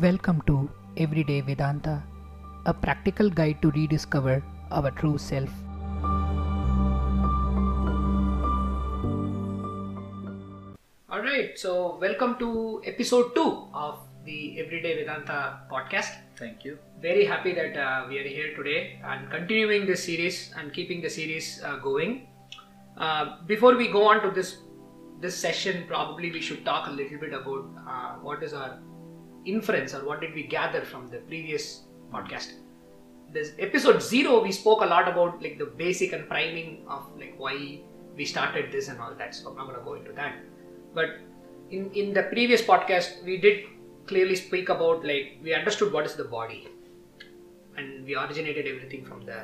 Welcome to Everyday Vedanta, a practical guide to rediscover our true self. Alright, so welcome to episode 2 of the Everyday Vedanta podcast. Thank you. Very happy that uh, we are here today and continuing this series and keeping the series uh, going. Uh, before we go on to this this session, probably we should talk a little bit about uh, what is our inference or what did we gather from the previous podcast. This episode zero, we spoke a lot about like the basic and priming of like why we started this and all that. So I'm not going to go into that. But in in the previous podcast, we did clearly speak about like we understood what is the body, and we originated everything from the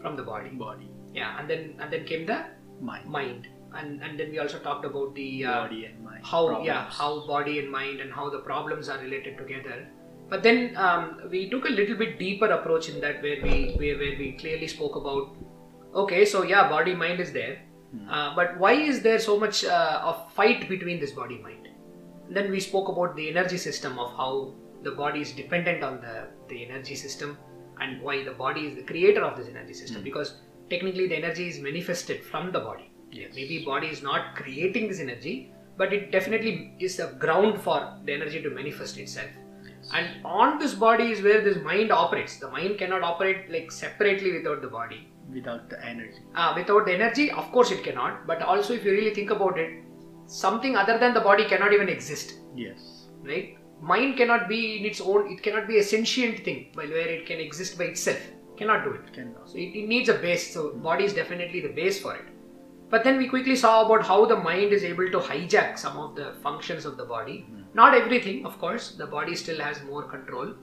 from the body. Body, Yeah, and then and then came the mind, mind, and and then we also talked about the uh, body and mind. how yeah how body and mind and how the problems are related together but then um, we took a little bit deeper approach in that where we where, where we clearly spoke about okay so yeah body mind is there Hmm. uh, but why is there so much uh, of fight between this body mind then we spoke about the energy system of how the body is dependent on the, the energy system and why the body is the creator of this energy system Hmm. because technically the energy is manifested from the body Yes. maybe body is not creating this energy but it definitely is a ground for the energy to manifest itself Yes. and on this body is where this mind operates the mind cannot operate like separately without the body without the energy. uh, without the energy of course it cannot but also if you really think about it something other than the body cannot even exist Yes. right mind cannot be in its own it cannot be a sentient thing where it can exist by itself cannot do it Cannot. so it, it needs a base so body is definitely the base for it but then we quickly saw about how the mind is able to hijack some of the functions of the body. Hmm. not everything of course. The body still has more control.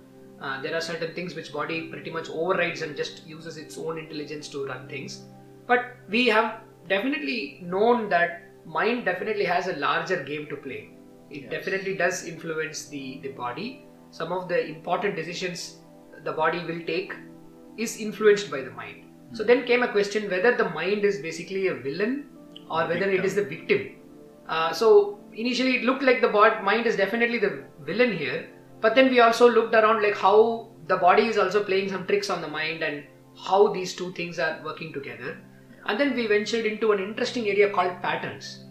Uh, there are certain things which body pretty much overrides and just uses its own intelligence to run things. But we have definitely known that mind definitely has a larger game to play. It Yes. definitely does influence the, the body. Some of the important decisions the body will take is influenced by the mind so then came a question whether the mind is basically a villain or whether it is the victim. Uh, so initially it looked like the bod- mind is definitely the villain here but then we also looked around like how the body is also playing some tricks on the mind and how these two things are working together. And then we ventured into an interesting area called patterns.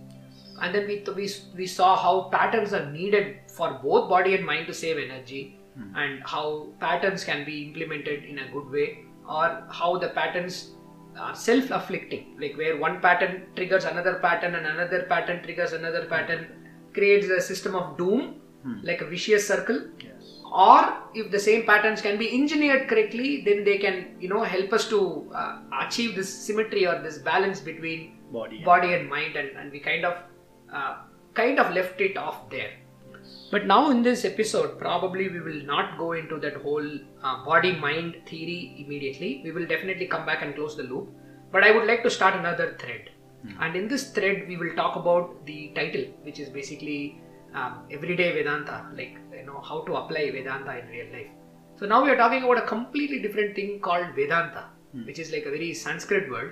And then we, we, we saw how patterns are needed for both body and mind to save energy Hmm. and how patterns can be implemented in a good way or how the patterns are self-afflicting like where one pattern triggers another pattern and another pattern triggers another pattern creates a system of doom Hmm. like a vicious circle Yes. or if the same patterns can be engineered correctly then they can you know help us to uh, achieve this symmetry or this balance between Body. and- body and mind and, and we kind of uh, kind of left it off there. But now in this episode probably we will not go into that whole uh, body mind theory immediately we will definitely come back and close the loop but i would like to start another thread Hmm. and in this thread we will talk about the title which is basically um, everyday vedanta like you know how to apply vedanta in real life so now we are talking about a completely different thing called vedanta Hmm. which is like a very sanskrit word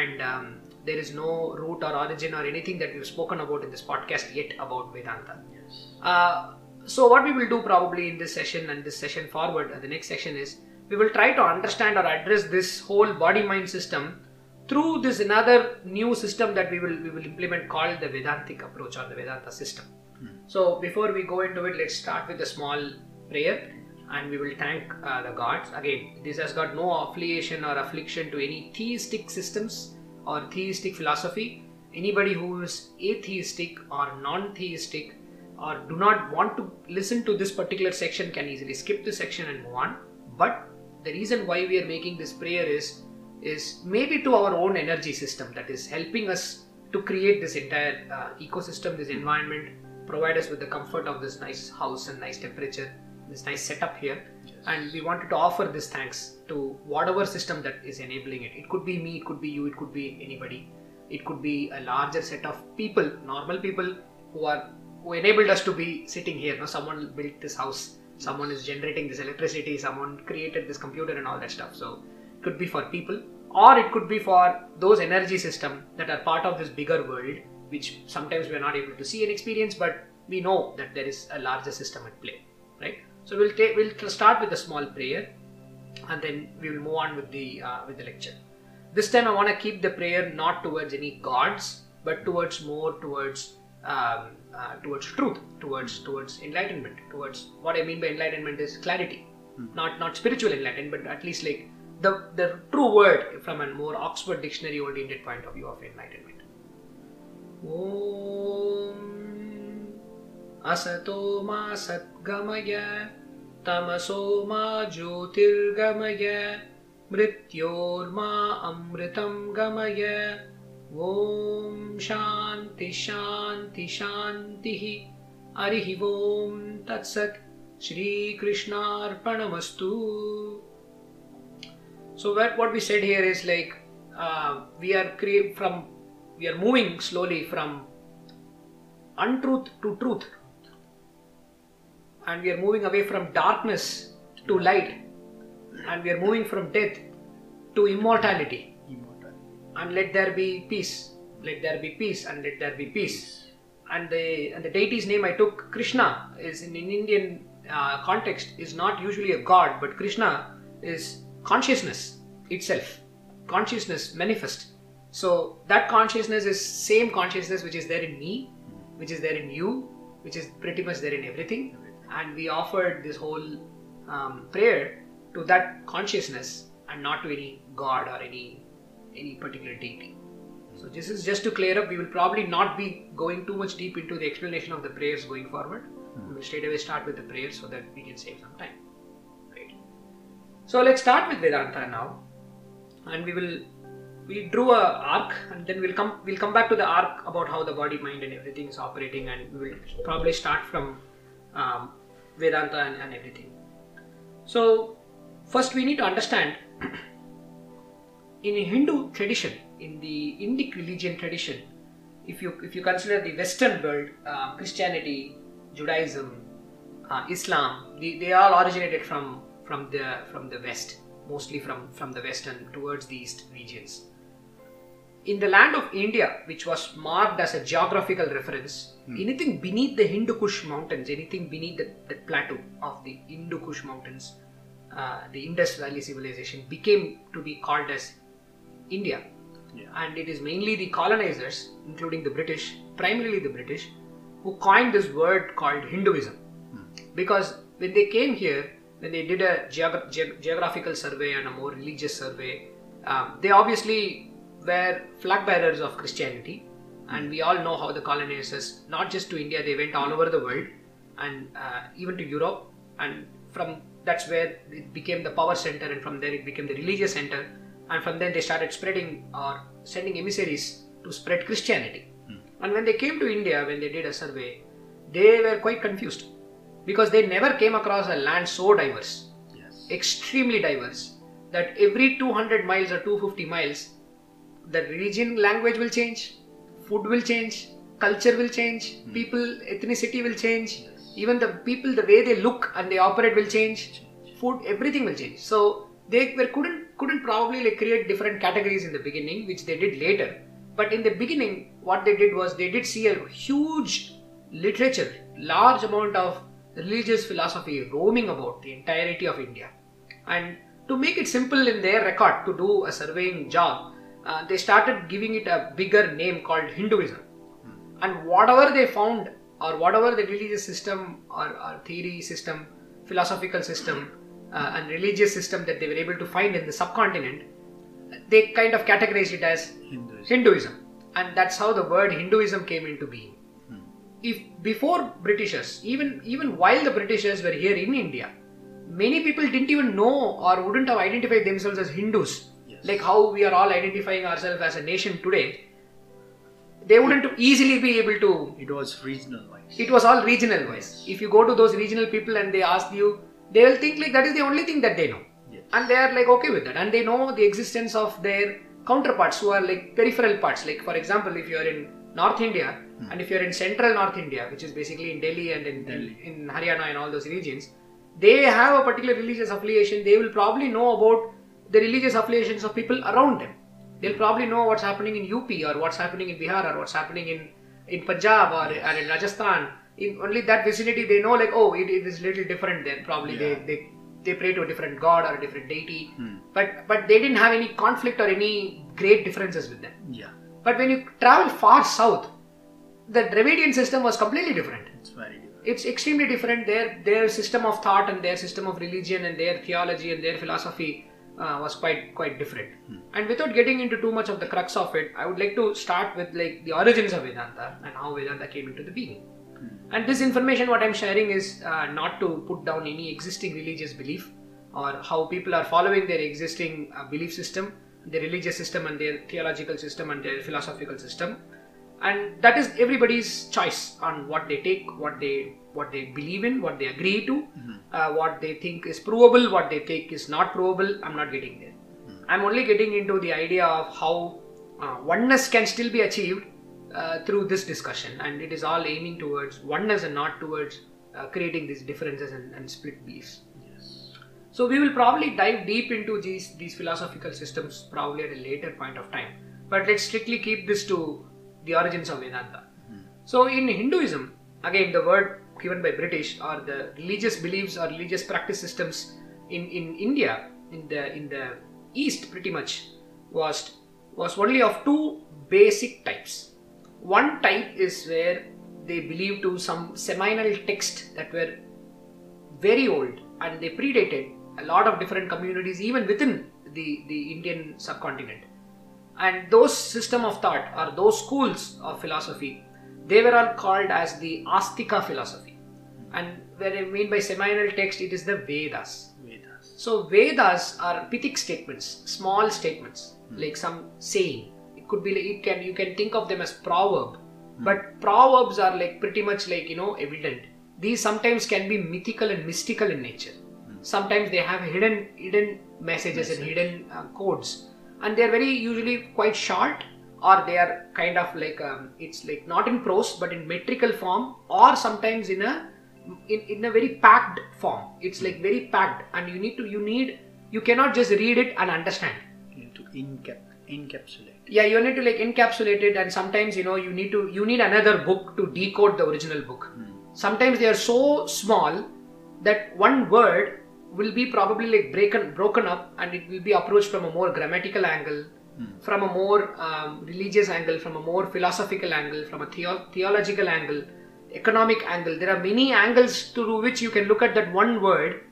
and um, there is no root or origin or anything that we've spoken about in this podcast yet about vedanta Yes. Uh, so what we will do probably in this session and this session forward, uh, the next session is we will try to understand or address this whole body mind system through this another new system that we will we will implement called the Vedantic approach or the Vedanta system. Hmm. So before we go into it, let's start with a small prayer and we will thank uh, the gods. Again, this has got no affiliation or affliction to any theistic systems or theistic philosophy. Anybody who is atheistic or non-theistic or do not want to listen to this particular section can easily skip this section and move on. But the reason why we are making this prayer is is maybe to our own energy system that is helping us to create this entire uh, ecosystem, this environment, provide us with the comfort of this nice house and nice temperature, this nice setup here. Yes. And we wanted to offer this thanks to whatever system that is enabling it. It could be me, it could be you, it could be anybody. It could be a larger set of people, normal people who are who enabled us to be sitting here. No, someone built this house, someone is generating this electricity, someone created this computer and all that stuff. So it could be for people, or it could be for those energy system that are part of this bigger world, which sometimes we are not able to see and experience, but we know that there is a larger system at play. right? So we'll take we'll start with a small prayer, and then we will move on with the uh, with the lecture. This time I want to keep the prayer not towards any gods, but towards more towards um, uh, towards truth, towards towards enlightenment, towards what I mean by enlightenment is clarity, not not spiritual enlightenment, but at least like the the true word from a more Oxford Dictionary oriented point of view of enlightenment. ॐ असतो मा सद्गमय तमसो मा ज्योतिर्गमय मृत्योर्मा अमृतं गमय ॐ शान्ति शान्ति शान्तिः हरिः ॐ तत्सत् श्रीकृष्णार्पणमस्तु So what, what we said here is like uh, we are cre- from we are moving slowly from untruth to truth, and we are moving away from darkness to light, and we are moving from death to immortality. And let there be peace. Let there be peace, and let there be peace. And the and the deity's name I took Krishna is in, in Indian uh, context is not usually a god, but Krishna is consciousness itself, consciousness manifest. So that consciousness is same consciousness which is there in me, which is there in you, which is pretty much there in everything. And we offered this whole um, prayer to that consciousness and not to any god or any any particular deity. So this is just to clear up. We will probably not be going too much deep into the explanation of the prayers going forward. We will straight away start with the prayers so that we can save some time. Right. So let's start with Vedanta now, and we will we drew a arc, and then we'll come we'll come back to the arc about how the body, mind, and everything is operating, and we will probably start from um, Vedanta and, and everything. So first we need to understand in a Hindu tradition, in the Indic religion tradition, if you if you consider the Western world, uh, Christianity, Judaism, uh, Islam, they, they all originated from from the from the West, mostly from from the West and towards the East regions. In the land of India, which was marked as a geographical reference, anything beneath the Hindu Kush mountains, anything beneath the, the plateau of the Hindu Kush mountains, uh, the Indus Valley civilization became to be called as India. Yeah. And it is mainly the colonizers, including the British, primarily the British, who coined this word called Hinduism. Because when they came here, when they did a geog- ge- geographical survey and a more religious survey, um, they obviously were flag bearers of Christianity. And we all know how the colonizers, not just to India, they went all over the world and uh, even to Europe. And from that's where it became the power center, and from there it became the religious center. And from then they started spreading or sending emissaries to spread Christianity. Hmm. And when they came to India, when they did a survey, they were quite confused because they never came across a land so diverse, Yes. extremely diverse, that every 200 miles or 250 miles, the region language will change, food will change, culture will change, hmm. people, ethnicity will change, Yes. even the people, the way they look and they operate will change, food, everything will change. So they were couldn't couldn't probably like create different categories in the beginning, which they did later. But in the beginning, what they did was they did see a huge literature, large amount of religious philosophy roaming about the entirety of India. And to make it simple in their record to do a surveying job, uh, they started giving it a bigger name called Hinduism. And whatever they found, or whatever the religious system or, or theory system, philosophical system, uh, and religious system that they were able to find in the subcontinent, they kind of categorized it as Hinduism. Hinduism, and that's how the word Hinduism came into being. If before Britishers, even even while the Britishers were here in India, many people didn't even know or wouldn't have identified themselves as Hindus, Yes. like how we are all identifying ourselves as a nation today. They wouldn't easily be able to It was regional wise. it was all regional wise. If you go to those regional people and they ask you, they will think like that is the only thing that they know. Yes. And they are like okay with that. And they know the existence of their counterparts who are like peripheral parts. Like for example, if you are in North India hmm. and if you are in central North India, which is basically in Delhi and in, Delhi. in, in Haryana and all those regions, they have a particular religious affiliation. They will probably know about the religious affiliations of people around them. They'll hmm. probably know what's happening in UP or what's happening in Bihar or what's happening in, in Punjab or, or in Rajasthan in only that vicinity they know like oh it, it is little different then probably Yeah. they, they they pray to a different god or a different deity Hmm. but but they didn't have any conflict or any great differences with them Yeah. but when you travel far south the dravidian system was completely different It's very different. it's extremely different their their system of thought and their system of religion and their theology and their philosophy uh, was quite quite different and without getting into too much of the crux of it i would like to start with like the origins of vedanta and how vedanta came into the being and this information what i'm sharing is uh, not to put down any existing religious belief or how people are following their existing uh, belief system their religious system and their theological system and their philosophical system. And that is everybody's choice on what they take what they what they believe in what they agree to uh, what they think is provable what they think is not provable. I'm not getting there. I'm only getting into the idea of how uh, oneness can still be achieved uh, through this discussion and it is all aiming towards oneness and not towards uh, creating these differences and, and split beliefs Yes. so we will probably dive deep into these these philosophical systems probably at a later point of time. But let's strictly keep this to the origins of Vedanta. So in Hinduism, again the word given by British or the religious beliefs or religious practice systems in, in India in the in the East pretty much was was only of two basic types. One type is where they believe to some seminal text that were very old and they predated a lot of different communities even within the, the Indian subcontinent. And those system of thought or those schools of philosophy, they were all called as the Astika philosophy. And what I mean by seminal text, it is the Vedas. Vedas. So Vedas are pithic statements, small statements, hmm. like some saying. Could be like it can you can think of them as proverb, but proverbs are like pretty much like you know evident. These sometimes can be mythical and mystical in nature. Sometimes they have hidden hidden messages and hidden uh, codes, and they are very usually quite short, or they are kind of like um, it's like not in prose but in metrical form, or sometimes in a in, in a very packed form. It's like very packed and you need to you need you cannot just read it and understand. You need to encap- encapsulate. Yeah you need to like encapsulate it and sometimes you know you need to you need another book to decode the original book. Sometimes they are so small that one word will be probably like broken broken up and it will be approached from a more grammatical angle from a more um, religious angle from a more philosophical angle from a theo- theological angle economic angle. There are many angles through which you can look at that one word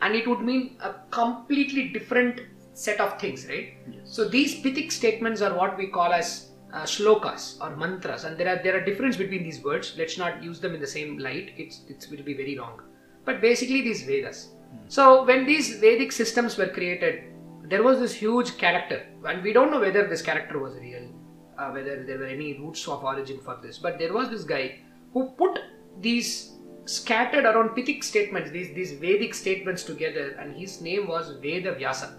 and it would mean a completely different set of things right? Yes. so these pithic statements are what we call as uh, shlokas or mantras. And there are there are difference between these words. Let's not use them in the same light. It's it will be very wrong. But basically these vedas. So when these vedic systems were created there was this huge character. And we don't know whether this character was real uh, whether there were any roots of origin for this. But there was this guy who put these scattered around pithic statements these these vedic statements together. And his name was veda vyasa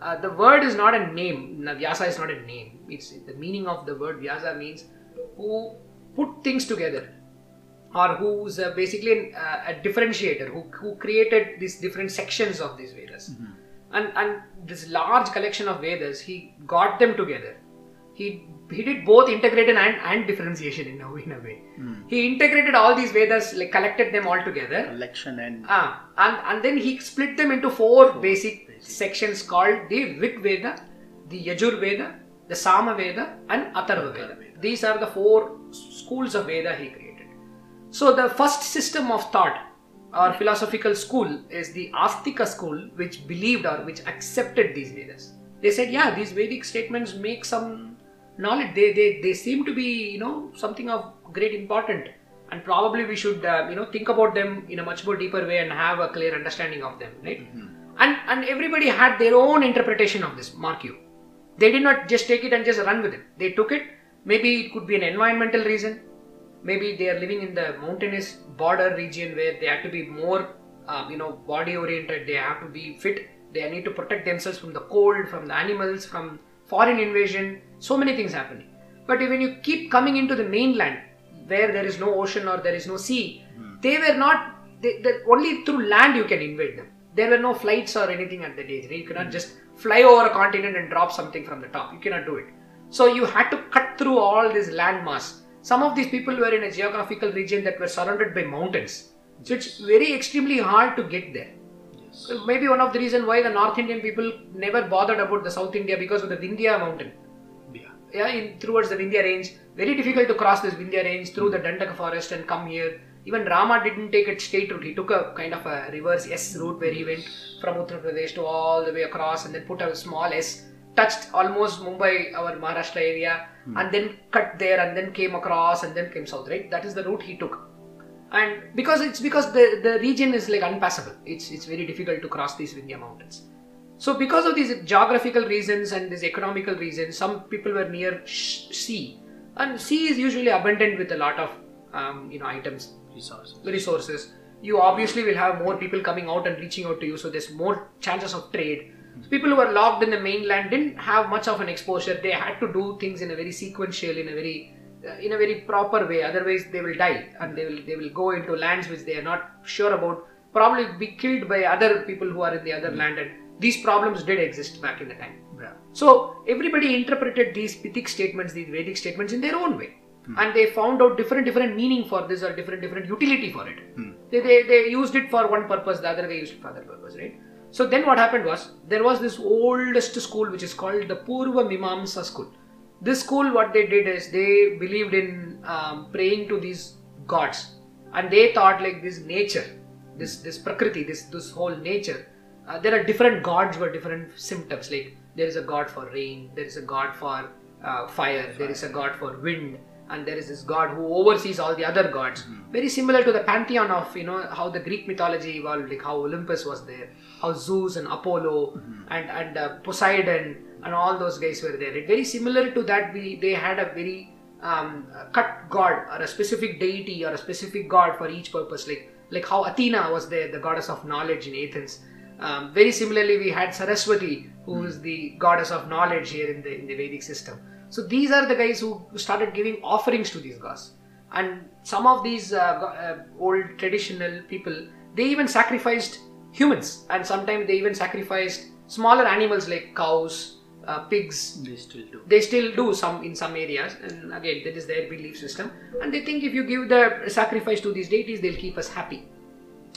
uh, the word is not a name. Na- Vyasa is not a name. It's the meaning of the word Vyasa means who put things together, or who's uh, basically an, uh, a differentiator who, who created these different sections of these Vedas. And and this large collection of Vedas, he got them together. He he did both integration and, and differentiation in a, in a way. He integrated all these Vedas, like collected them all together, Collection and Ah, and, and then he split them into four basic sections called the Rig Veda, the Yajur Veda, the Sama Veda, and Atharva Veda. These are the four schools of Veda he created. So the first system of thought or philosophical school is the Astika school, which believed or which accepted these Vedas. They said, yeah, these Vedic statements make some knowledge. They, they, they seem to be, you know, something of great importance, And probably we should, uh, you know, think about them in a much more deeper way and have a clear understanding of them, right? And, and everybody had their own interpretation of this, mark you. They did not just take it and just run with it. They took it. Maybe it could be an environmental reason. Maybe they are living in the mountainous border region where they have to be more, uh, you know, body oriented. They have to be fit. They need to protect themselves from the cold, from the animals, from foreign invasion. So many things happening. But when you keep coming into the mainland, where there is no ocean or there is no sea, they were not. They, only through land you can invade them. There were no flights or anything at that age. right? You cannot hmm. just fly over a continent and drop something from the top. You cannot do it. So you had to cut through all this land mass some of these people were in a geographical region that were surrounded by mountains. So it's very extremely hard to get there. Yes. Maybe one of the reason why the North Indian people never bothered about the South India because of the Vindhya mountain. Yeah. Yeah, in, towards the Vindhya range. Very difficult to cross this Vindhya range through hmm. the Dandaka forest and come here. Even Rama didn't take a straight route. He took a kind of a reverse S route where he went from Uttar Pradesh to all the way across and then put a small S, touched almost Mumbai, our Maharashtra area, and then cut there and then came across and then came south, right? That is the route he took. And because it's because the, the region is like unpassable. It's it's very difficult to cross these Vindhya mountains. So because of these geographical reasons and these economical reasons, some people were near sea, and sea is usually abundant with a lot of um, you know items, Resources. resources. You obviously will have more people coming out and reaching out to you, so there's more chances of trade. So people who were locked in the mainland didn't have much of an exposure. They had to do things in a very sequential, in a very uh, in a very proper way. Otherwise, they will die and they will they will go into lands which they are not sure about. Probably be killed by other people who are in the other land. And these problems did exist back in the time. Yeah. So everybody interpreted these Pithic statements, these Vedic statements in their own way. And they found out different different meaning for this or different different utility for it. Hmm. They, they, they used it for one purpose, the other they used it for other purpose, right? So then what happened was there was this oldest school which is called the Purva Mimamsa school. This school, what they did is they believed in um, praying to these gods, and they thought like this nature, this this prakriti, this this whole nature. Uh, there are different gods for different symptoms. Like there is a god for rain, there is a god for uh, fire, there is a god for wind, and there is this god who oversees all the other gods. Very similar to the pantheon of you know how the Greek mythology evolved, like how Olympus was there, how Zeus and Apollo and and uh, Poseidon and all those guys were there. It very similar to that. We they had a very um, cut god or a specific deity or a specific god for each purpose, like like how Athena was there, the goddess of knowledge in Athens. Um, very similarly, we had Saraswati, who is the goddess of knowledge here in the in the Vedic system. So these are the guys who started giving offerings to these gods. And some of these uh, uh, old traditional people, they even sacrificed humans, and sometimes they even sacrificed smaller animals like cows, uh, pigs, They still do. they still do some in some areas. And again that is their belief system. And they think if you give the sacrifice to these deities they'll keep us happy.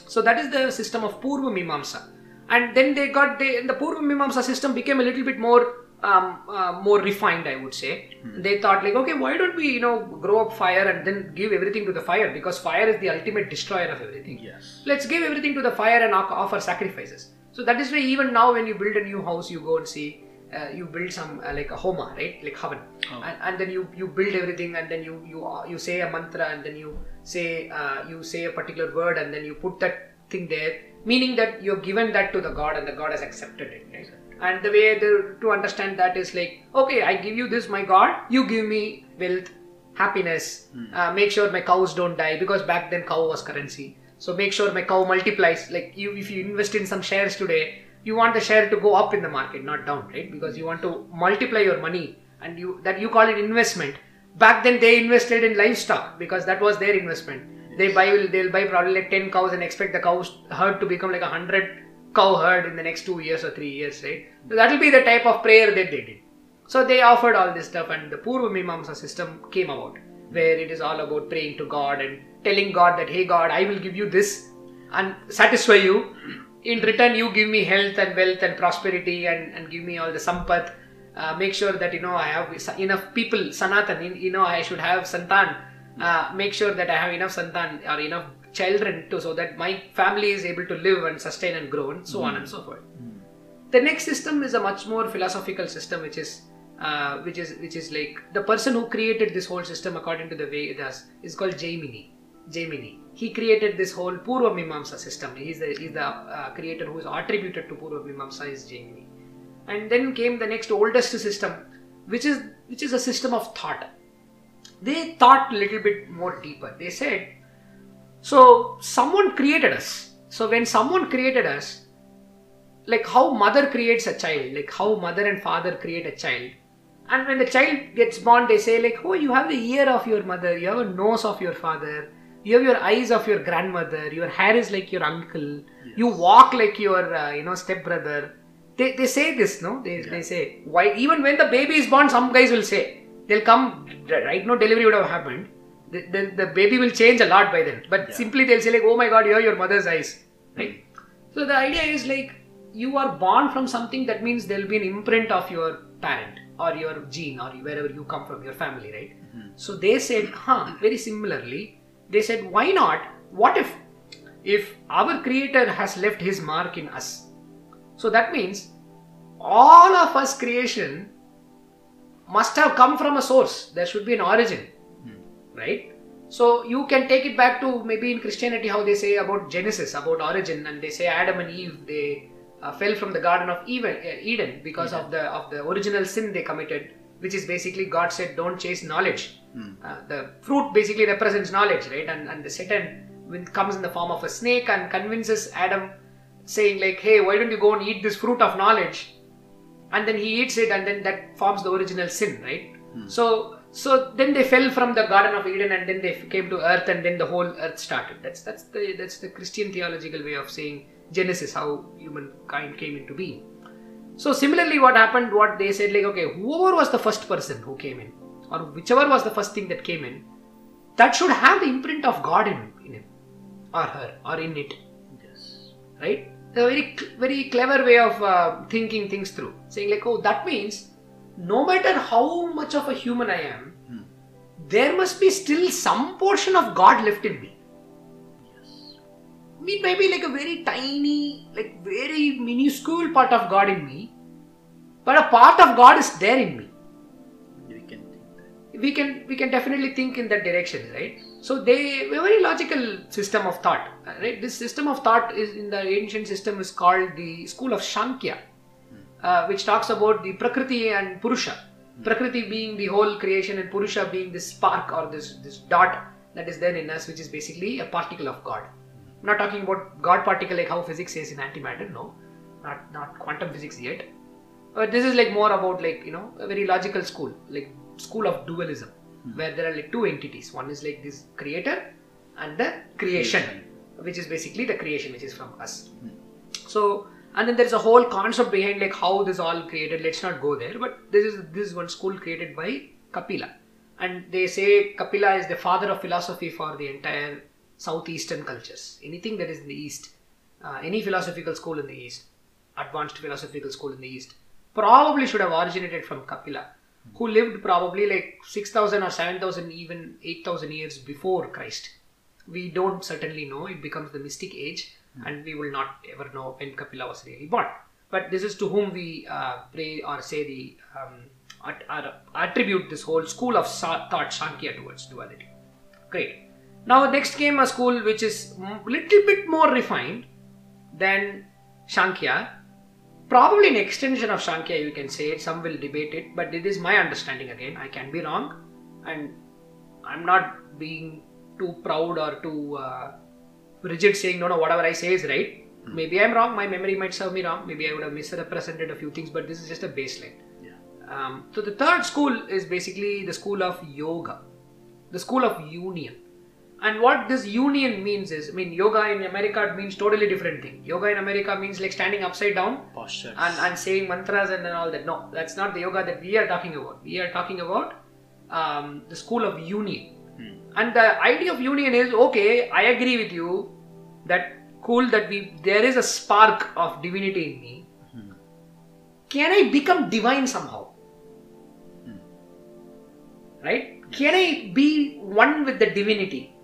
So that is the system of purva mimamsa. And then they got they, the purva mimamsa system became a little bit more um, uh, more refined i would say. They thought like okay why don't we you know grow up fire and then give everything to the fire? Because fire is the ultimate destroyer of everything. Yes. let's give everything to the fire and offer sacrifices. So that is why even now when you build a new house you go and see uh, you build some uh, like a homa right? Like oven Oh. and, and then you you build everything and then you you uh, you say a mantra and then you say uh, you say a particular word and then you put that thing there meaning that you've given that to the god and the god has accepted it right and the way the, to understand that is like okay i give you this my god you give me wealth happiness. Uh, make sure my cows don't die because back then cow was currency. So make sure my cow multiplies. Like you if you invest in some shares today you want the share to go up in the market not down right? Because you want to multiply your money and you that you call it investment. Back then they invested in livestock because that was their investment. They buy they'll buy probably like 10 cows and expect the cows herd to become like a 100 cow herd in the next 2 years or 3 years right so that will be the type of prayer that they did so they offered all this stuff, and the Purva Mimamsa system came about, where it is all about praying to God and telling God that, hey God, I will give you this and satisfy you. In return, you give me health and wealth and prosperity and, and give me all the sampath. Uh, make sure that you know I have enough people, sanatan. You know I should have santan. Uh, make sure that I have enough santan or enough children to so that my family is able to live and sustain and grow and so on and so forth the next system is a much more philosophical system which is uh, which is which is like the person who created this whole system according to the Vedas is called Jaimini. Jaimini. He created this whole Purva Mimamsa system. He's the he's the uh, creator who is attributed to Purva Mimamsa is Jaimini. And then came the next oldest system, which is which is a system of thought. They thought a little bit more deeper. They said, so someone created us. So when someone created us, like how mother creates a child like how mother and father create a child. And when the child gets born they say like oh you have the ear of your mother you have a nose of your father you have your eyes of your grandmother your hair is like your uncle you walk like your uh, you know stepbrother. They, they say this no? They, they say why even when the baby is born some guys will say they'll come right now delivery would have happened the, the, the baby will change a lot by then. But Yeah. simply they'll say like oh my god you're your mother's eyes. Right. So the idea is like you are born from something that means there'll be an imprint of your parent or your gene or wherever you come from your family right? Hmm. So they said huh very similarly they said why not? What if if our creator has left his mark in us? So that means all of us creation must have come from a source. There should be an origin, right? So you can take it back to maybe in Christianity how they say about Genesis, about origin, and they say Adam and Eve they uh, fell from the Garden of Eden, uh, Eden because of the of the original sin they committed, which is basically God said don't chase knowledge. Uh, the fruit basically represents knowledge, right? And and the Satan comes in the form of a snake and convinces Adam, saying like, hey, why don't you go and eat this fruit of knowledge? and then he eats it and then that forms the original sin right so so then they fell from the garden of eden and then they came to earth and then the whole earth started that's that's the that's the christian theological way of saying genesis how humankind came into being so similarly what happened what they said like okay whoever was the first person who came in or whichever was the first thing that came in that should have the imprint of god in, in him or her or in it Yes. right? A very very clever way of uh, thinking things through, saying like, oh, that means no matter how much of a human I am, Hmm. there must be still some portion of God left in me. Yes. It may be like a very tiny, like very minuscule part of God in me, but a part of God is there in me. We can think that. we can we can definitely think in that direction right so they a very logical system of thought right this system of thought is in the ancient system is called the school of shankya uh, which talks about the prakriti and purusha. Hmm. Prakriti being the whole creation and purusha being this spark or this this dot that is there in us which is basically a particle of god. I'm not talking about god particle like how physics says in antimatter no. Not not quantum physics yet. But this is like more about like you know a very logical school like school of dualism hmm. where there are like two entities. One is like this creator and the creation which is basically the creation which is from us. Hmm. So and then there's a whole concept behind like how this all created. Let's not go there but this is this is one school created by kapila. And they say kapila is the father of philosophy for the entire southeastern cultures. Anything that is in the east uh, any philosophical school in the east advanced philosophical school in the east probably should have originated from kapila who lived probably like 6000 or 7000 even 8000 years before christ. We don't certainly know. It becomes the mystic age and we will not ever know when kapila was really born but this is to whom we uh, pray or say the um, at, at- attribute this whole school of thought sankhya towards duality great now next came a school which is little bit more refined than Shankya. Probably an extension of Shankya, you can say. Some will debate it, but it is my understanding again. I can be wrong, and I'm not being too proud or too uh, rigid saying, no, no, whatever I say is right. Maybe I'm wrong, my memory might serve me wrong. Maybe I would have misrepresented a few things, but this is just a baseline. Yeah. Um, so the third school is basically the school of yoga, the school of union. And what this union means is, I mean, yoga in America means totally different thing. Yoga in America means like standing upside down Postures. and, and saying mantras and then all that. No, that's not the yoga that we are talking about. We are talking about um, the school of union. Hmm. And the idea of union is okay, I agree with you that cool that we there is a spark of divinity in me. Hmm. Can I become divine somehow? Hmm. Right? Can I be one with the divinity?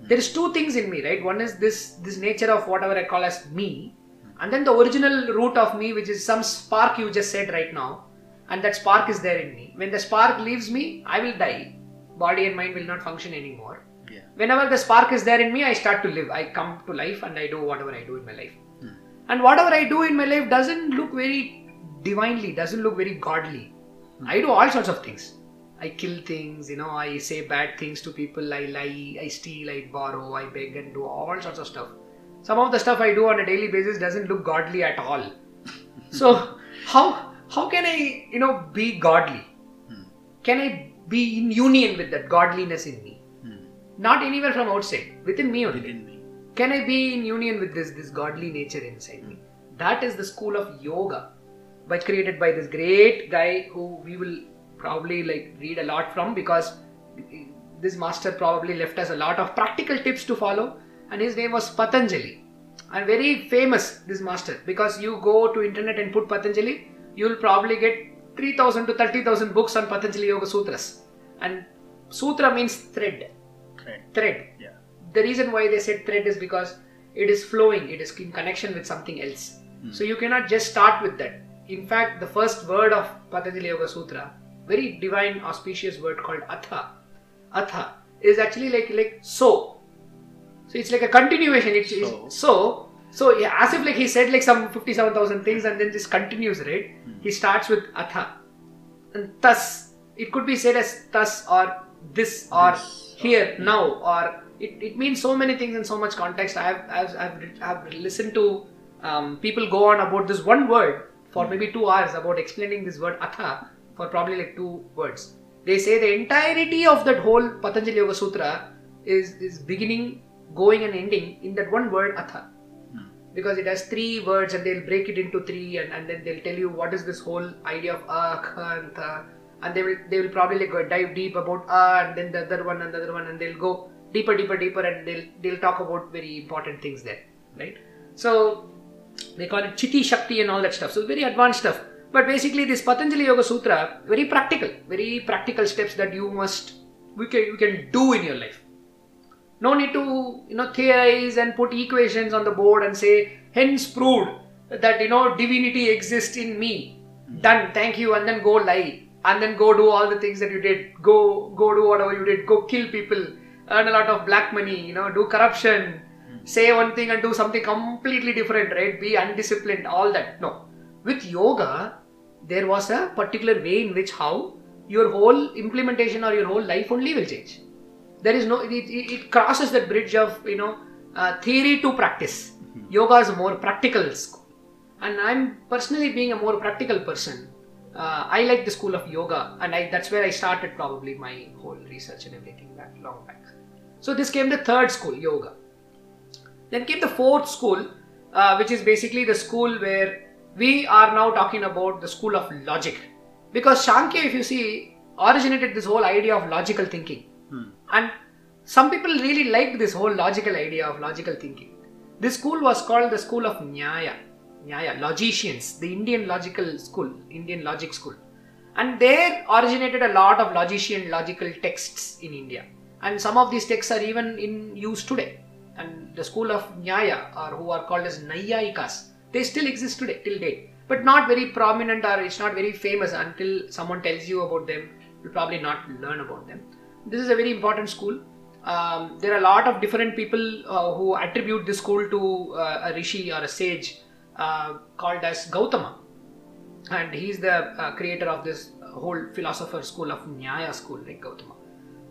There is two things in me, right? One is this this nature of whatever I call as me, and then the original root of me, which is some spark you just said right now, and that spark is there in me. When the spark leaves me, I will die. Body and mind will not function anymore. Yeah. Whenever the spark is there in me, I start to live. I come to life and I do whatever I do in my life. Hmm. And whatever I do in my life doesn't look very divinely, doesn't look very godly. I do all sorts of things. I kill things, you know, I say bad things to people, I lie, I steal, I borrow, I beg and do all sorts of stuff. Some of the stuff I do on a daily basis doesn't look godly at all. so how how can I, you know, be godly? Hmm. Can I be in union with that godliness in me? Hmm. Not anywhere from outside, within me only. Within me. Can I be in union with this this godly nature inside me? That is the school of yoga, by created by this great guy who we will probably like read a lot from because this master probably left us a lot of practical tips to follow and his name was Patanjali and very famous this master because you go to internet and put Patanjali you will probably get 3000 to 30000 books on Patanjali Yoga Sutras. And sutra means thread. Thread. thread. Yeah. the reason why they said thread is because it is flowing. It is in connection with something else. Hmm. So you cannot just start with that. In fact the first word of patanjali yoga sutra very divine auspicious word called atha. Atha is actually like like so. So it's like a continuation. It's, it's So. So as if like he said like some 57000 things and then this continues right? He starts with atha. And thus it could be said as thus or this or This here now or it, it means so many things in so much context. I have i've, I've, I've listened to um, people go on about this one word for maybe two hours about explaining this word atha for probably like two words. They say the entirety of that whole patanjali yoga sutra is is beginning going and ending in that one word atha because it has three words and they'll break it into three and, and then they'll tell you what is this whole idea of a, kha and tha and they will they will probably like dive deep about a and then the other one and the other one and they'll go deeper deeper deeper and they'll they'll talk about very important things there right? So they call it chiti shakti and all that stuff. So very advanced stuff. But basically this patanjali yoga sutra very practical very practical steps that you must we can you can do in your life no need to you know theorize and put equations on the board and say hence proved that you know divinity exists in me. Hmm. Done. Thank you. And then go lie. And then go do all the things that you did. Go go do whatever you did. Go kill people. Earn a lot of black money you know do corruption. Hmm. Say one thing and do something completely different right? Be undisciplined. All that. No. With yoga there was a particular way in which how your whole implementation or your whole life only will change there is no it, it, crosses that bridge of you know uh, theory to practice. Yoga is a more practical school. And i'm personally being a more practical person. Uh, i like the school of yoga and I, that's where i started probably my whole research and everything back long back. So this came the third school yoga. Then came the fourth school uh, which is basically the school where we are now talking about the school of logic. Because Shankya, if you see, originated this whole idea of logical thinking. And some people really liked this whole logical idea of logical thinking. This school was called the school of Nyaya. Nyaya, logicians, the Indian logical school, Indian logic school. And there originated a lot of logician logical texts in India. And some of these texts are even in use today. And the school of Nyaya, or who are called as Naiyayikas, they still exist today, till date. But not very prominent or it's not very famous until someone tells you about them. You'll probably not learn about them. This is a very important school. Um, there are a lot of different people uh, who attribute this school to uh, a rishi or a sage uh, called as Gautama and he's the uh, creator of this whole philosopher school of Nyaya school, like Gautama.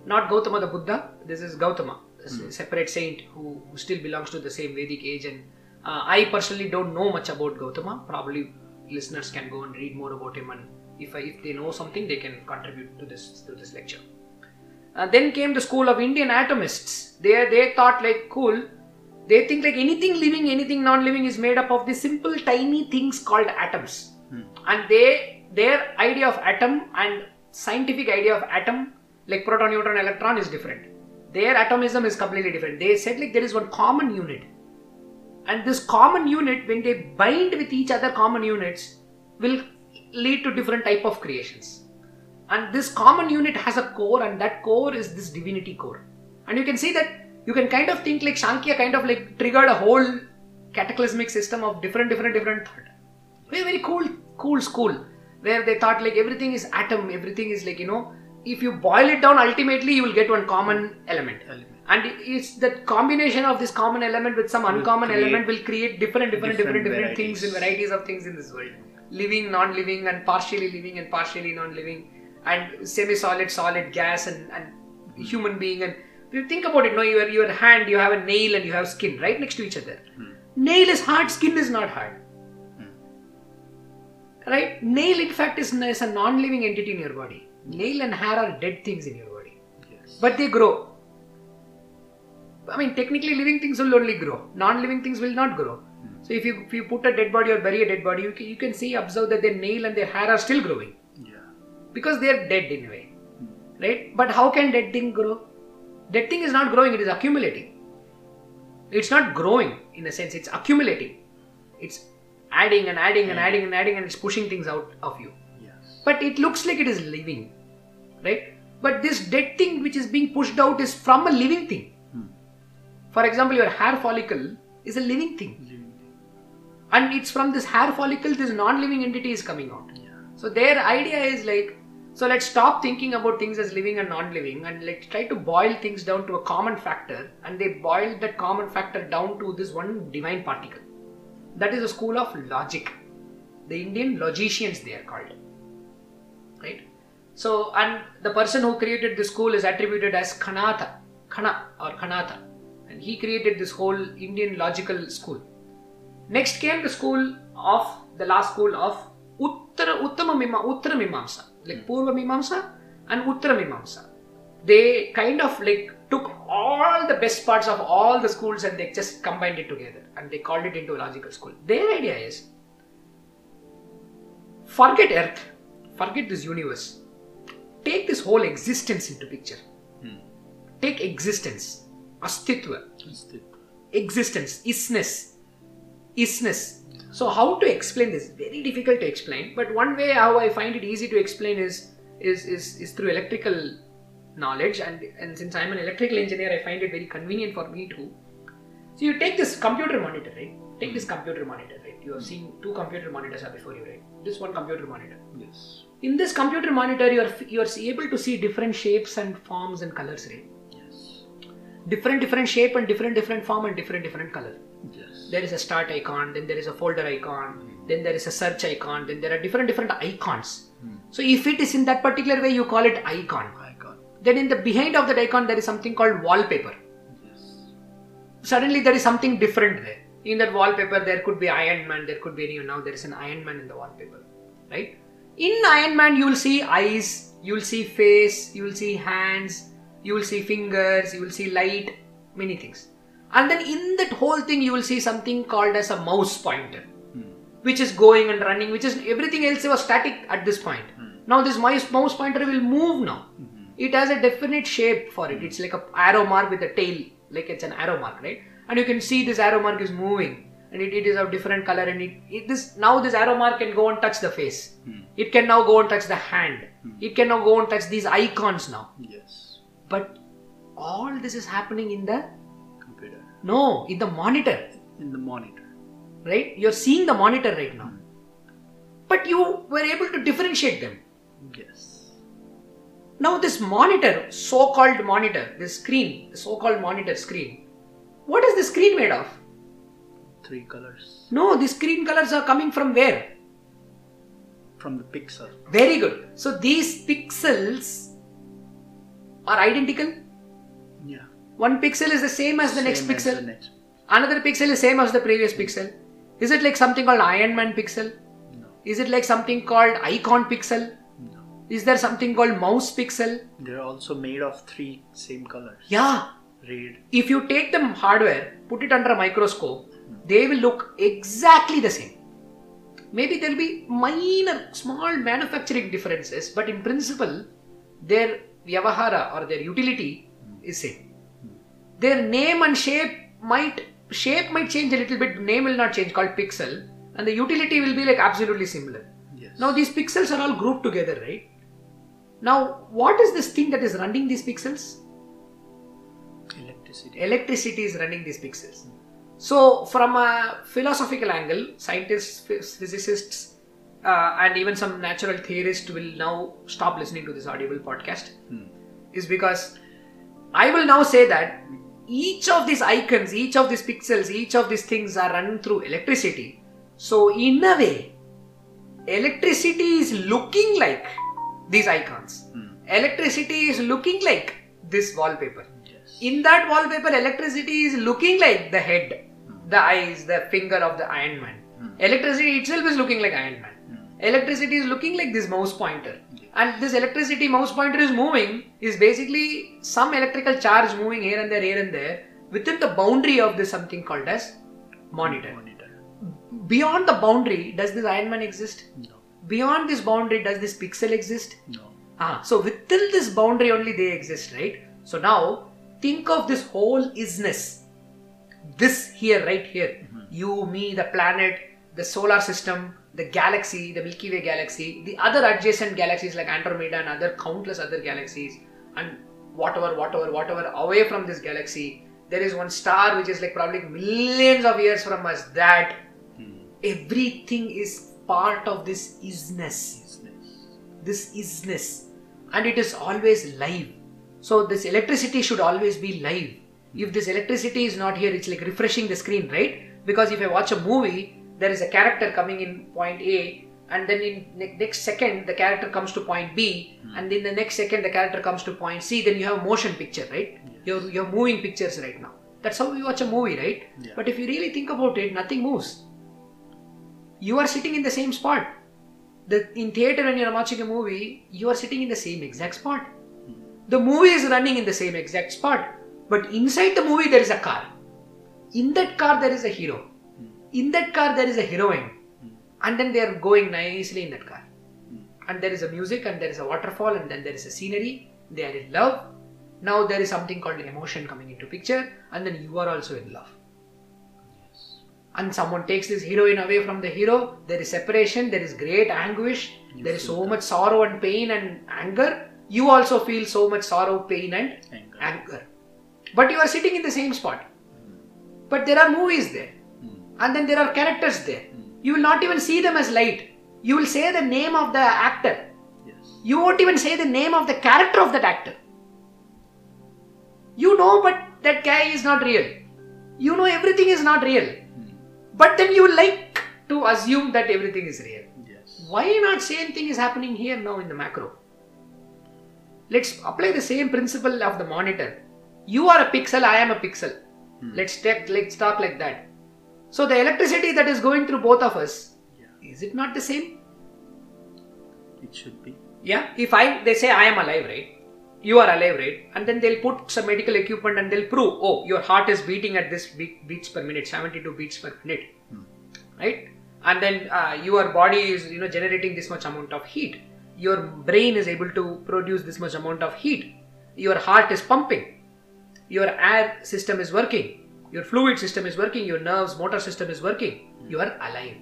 Not Gautama the Buddha, this is Gautama, this is a separate saint who, who still belongs to the same Vedic age. And uh, I personally don't know much about Gautama. Probably listeners can go and read more about him, and if, I, if they know something, they can contribute to this to this lecture. Uh, then came the school of Indian atomists. They they thought like cool. They think like anything living, anything non-living is made up of these simple, tiny things called atoms. And they their idea of atom and scientific idea of atom like proton neutron electron is different. Their atomism is completely different. They said like there is one common unit. And this common unit when they bind with each other common units will lead to different type of creations and this common unit has a core and that core is this divinity core. And you can see that you can kind of think like Shankya kind of like triggered a whole cataclysmic system of different different different thought. Very very cool cool school where they thought like everything is atom everything is like you know if you boil it down ultimately you will get one common element. Element. and it's that combination of this common element with some uncommon create element will create different different different different different things and varieties of things in this world. Living non-living and partially living and partially non-living and semi-solid solid gas and, and human being and you think about it no your your hand you have a nail and you have skin right next to each other. Hmm. Nail is hard skin is not hard. Hmm. Right? Nail in fact is, is a non-living entity in your body. Nail and hair are dead things in your body. Yes. but they grow. I mean technically living things will only grow. Non-living things will not grow. Hmm. So if you if you put a dead body or bury a dead body you can, you can see observe that their nail and their hair are still growing. Because they are dead in a way, right? But how can dead thing grow? Dead thing is not growing; it is accumulating. It's not growing in a sense; it's accumulating. It's adding and adding and adding and adding, and it's pushing things out of you. Yes. But it looks like it is living, right? But this dead thing which is being pushed out is from a living thing. Hmm. For example, your hair follicle is a living thing, Living thing. and it's from this hair follicle this non-living entity is coming out. Yeah. So their idea is like, so let's stop thinking about things as living and non-living, and let's try to boil things down to a common factor, and they boiled that common factor down to this one divine particle. That is a school of logic. The Indian logicians they are called. Right? So, and the person who created this school is attributed as Kanatha, Kana or Kanatha, and he created this whole Indian logical school. Next came the school of the last school of Uttara Uttama Mima, Uttara Mimamsa, like Purva Mimamsa and Uttara Mimamsa. They kind of like took all the best parts of all the schools and they just combined it together and they called it into a logical school. Their idea is forget Earth, forget this universe, take this whole existence into picture. Hmm. Take existence, astitva, Astit. existence, isness, isness. So how to explain this? Very difficult to explain. But one way how I find it easy to explain is is is, is through electrical knowledge and and since I'm an electrical engineer, I find it very convenient for me to. So you take this computer monitor, right? Take this hmm. computer monitor, right? You have seen two computer monitors are before you, right? This one computer monitor. Yes. In this computer monitor, you are you are able to see different shapes and forms and colors, right? Yes. Different different shape and different different form and different different color. Yes. There is a start icon then there is a folder icon then there is a search icon then there are different different icons Hmm. so if it is in that particular way you call it icon Icon. then in the behind of that icon there is something called wallpaper Yes. suddenly there is something different there in that wallpaper there could be iron man there could be any now there is an iron man in the wallpaper right in iron man you will see eyes you will see face you will see hands you will see fingers you will see light many things and then in that whole thing you will see something called as a mouse pointer Hmm. which is going and running which is everything else was static at this point Hmm. now this mouse mouse pointer will move now Mhm. it has a definite shape for it it's like a arrow mark with a tail like it's an arrow mark right and you can see this arrow mark is moving and it, it is of different color and it, it this now this arrow mark can go and touch the face Hmm. it can now go and touch the hand it can now go and touch these icons now Yes. but all this is happening in the. No in the monitor In the monitor. right you're seeing the monitor right now but you were able to differentiate them Yes. now this monitor so-called monitor this screen the so-called monitor screen what is the screen made of Three colors. no the screen colors are coming from where From the pixel. very good so these pixels are identical. One pixel is the same as the next as pixel the next. another pixel is same as the previous pixel is it like something called iron man pixel No. is it like something called icon pixel No. is there something called mouse pixel They're also made of three same colors. yeah Red. if you take them hardware, put it under a microscope, hmm. they will look exactly the same. Maybe there will be minor, small manufacturing differences, but in principle, their vyavahara or their utility hmm. is same. Their name and shape might shape might change a little bit. Name will not change, called pixel, and the utility will be like absolutely similar. Yes. Now these pixels are all grouped together, right? Now, what is this thing that is running these pixels? Electricity. electricity is running these pixels. So, from a philosophical angle, scientists, physicists, uh, and even some natural theorists will now stop listening to this audible podcast. Hmm. Is because I will now say that each of these icons, each of these pixels, each of these things are run through electricity. So, in a way, electricity is looking like these icons. Hmm. Electricity is looking like this wallpaper. Yes. In that wallpaper, electricity is looking like the head, hmm. the eyes, the finger of the Iron Man. Hmm. Electricity itself is looking like Iron Man. Hmm. Electricity is looking like this mouse pointer. And this electricity mouse pointer is moving is basically some electrical charge moving here and there, here and there within the boundary of this something called as monitor. Monitor. Beyond the boundary, does this Iron Man exist? No. beyond this boundary does this pixel exist No. ah so within this boundary only they exist right so now think of this whole isness this here right here you me the planet the solar system the galaxy the milky way galaxy the other adjacent galaxies like andromeda and other countless other galaxies and whatever whatever whatever away from this galaxy there is one star which is like probably millions of years from us that hmm. everything is part of this isness. Business. this isness. And it is always live. So this electricity should always be live. If hmm. this electricity is not here it's like refreshing the screen right? Because if i watch a movie there is a character coming in point a and then in ne- next second the character comes to point b hmm. and in the next second the character comes to point c then you have a motion picture right? You're, you're moving pictures right now. That's how we watch a movie right? Yeah. but if you really think about it nothing moves. You are sitting in the same spot. The in theater when you're watching a movie you are sitting in the same exact spot. Hmm. The movie is running in the same exact spot but inside the movie there is a car. In that car there is a hero in that car there is a heroine and then they are going nicely in that car and there is a music and there is a waterfall and then there is a scenery they are in love now there is something called emotion coming into picture and then you are also in love Yes. and someone takes this heroine away from the hero, there is separation, there is great anguish, You there is so that. much sorrow and pain and anger. You also feel so much sorrow, pain, and Anger. anger. But you are sitting in the same spot. But there are movies there, Mm. And then there are characters there. You will not even see them as light. You will say the name of the actor. Yes. You won't even say the name of the character of that actor. You know, but that guy is not real. You know, everything is not real. Mm. But then you like to assume that everything is real. Yes. Why not same thing is happening here now in the macro? Let's apply the same principle of the monitor. You are a pixel, I am a pixel. Hmm. Let's take let's talk like that. So the electricity that is going through both of us, Yeah. is it not the same? It should be. Yeah. If I they say I am alive, right? You are alive, right? And then they'll put some medical equipment and they'll prove, oh, your heart is beating at this beat, beats per minute, 72 beats per minute, Hmm. right? And then uh, your body is, you know, generating this much amount of heat. Your brain is able to produce this much amount of heat. Your heart is pumping. Your air system is working. Your fluid system is working. Your nerves, motor system is working. You are alive.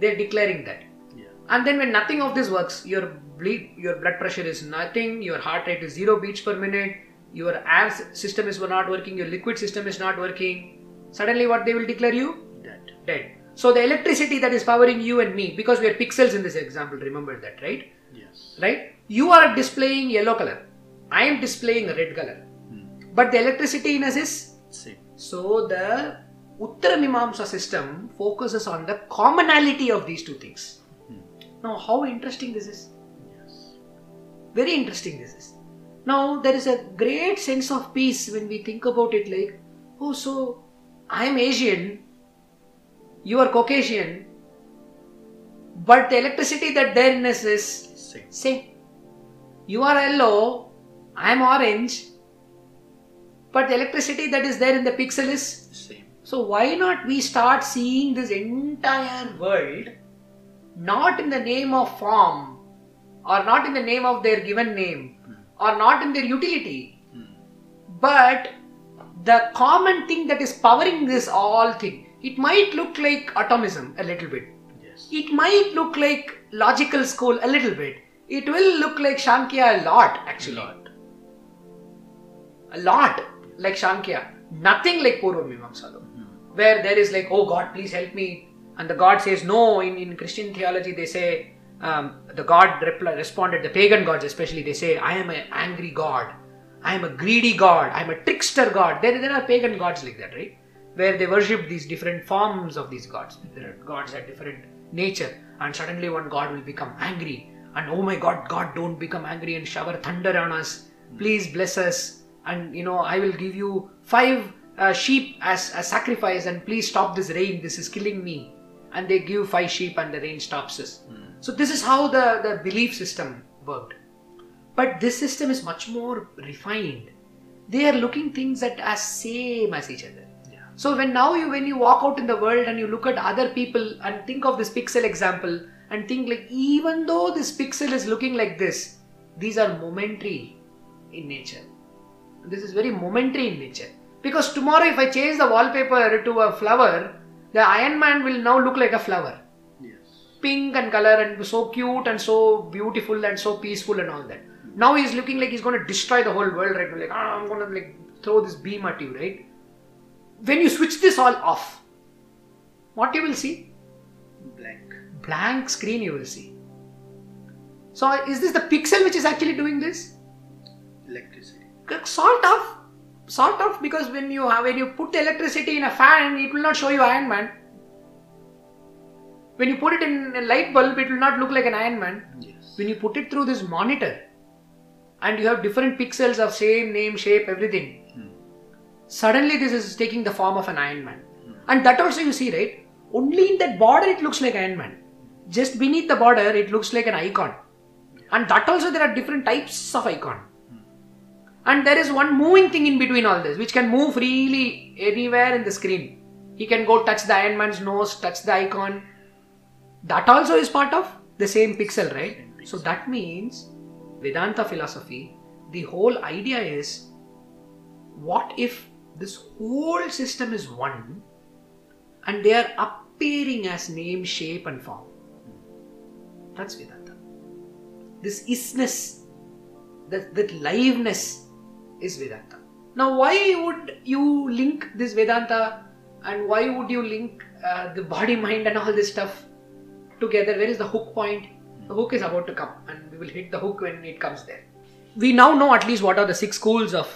They're declaring that. Yeah. And then when nothing of this works, your bleed, your blood pressure is nothing, your heart rate is zero beats per minute, your air system is not working, your liquid system is not working. Suddenly, what they will declare you? That. Dead. So the electricity that is powering you and me, because we are pixels in this example, remember that, right? Yes. Right? You are displaying yellow color. I am displaying a red color. Mm. But the electricity in us is Same. So the Uttaramimamsa system focuses on the commonality of these two things. Hmm. Now, how interesting this is! Yes. Very interesting this is. Now, there is a great sense of peace when we think about it like, oh, so I am Asian, you are Caucasian, but the electricity that there is Same. same. You are yellow, I am orange, but the electricity that is there in the pixel is Same. so why not we start seeing this entire world not in the name of form or not in the name of their given name or not in their utility Mm. but the common thing that is powering this all thing it might look like atomism a little bit Yes. it might look like logical school a little bit it will look like shankya a lot actually a Lot. a lot like shankya nothing like purva mimamsa though Mm. where there is like, oh God, please help me. And the God says no. In, in Christian theology, they say, um, the God reply, responded, the pagan gods especially, they say, I am an angry God. I am a greedy God. I am a trickster God. There, there are pagan gods like that, right? Where they worship these different forms of these gods. There are gods at different nature. And suddenly one God will become angry. And oh my God, God, don't become angry and shower thunder on us. Please bless us. And you know, I will give you five uh, sheep as a sacrifice and please stop this rain. This is killing me. And they give five sheep and the rain stops us. So this is how the, the belief system worked. But this system is much more refined. They are looking things that are same as each other. Yeah. so when now you when you walk out in the world and you look at other people and think of this pixel example and think like even though this pixel is looking like this, these are momentary in nature. This is very momentary in nature. Because tomorrow if I change the wallpaper to a flower, the Iron Man will now look like a flower. Yes. Pink and color and so cute and so beautiful and so peaceful and all that. Now he's looking like he's going to destroy the whole world right now. Like, ah, I'm going to like throw this beam at you, right? When you switch this all off, what you will see? Blank. Blank screen you will see. So is this the pixel which is actually doing this? Electricity. Sort of, sort of, because when you have when you put electricity in a fan, it will not show you Iron Man. When you put it in a light bulb, it will not look like an Iron Man. Yes. When you put it through this monitor, and you have different pixels of same name, shape, everything, Hmm. suddenly this is taking the form of an Iron Man. And that also you see, right? Only in that border it looks like Iron Man. Just beneath the border, it looks like an icon. And that also there are different types of icon. And there is one moving thing in between all this, which can move freely anywhere in the screen. He can go touch the Iron Man's nose, touch the icon. That also is part of the same pixel, right? So that means Vedanta philosophy, the whole idea is what if this whole system is one and they are appearing as name, shape, and form? That's Vedanta. This isness, that, that liveness is Vedanta. Now, why would you link this Vedanta and why would you link uh, the body, mind, and all this stuff together? Where is the hook point? The hook is about to come, and we will hit the hook when it comes there. We now know at least what are the six schools of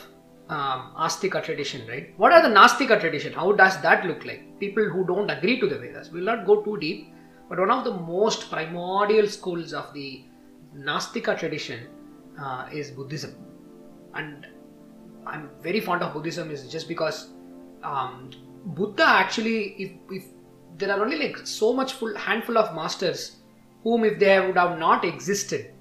um, Astika tradition, right? What are the Nastika tradition? How does that look like? People who don't agree to the Vedas. We will not go too deep, but one of the most primordial schools of the Nastika tradition uh, is Buddhism, and I'm very fond of Buddhism is just because um, Buddha actually, if, if there are only like so much full handful of masters whom if they would have not existed,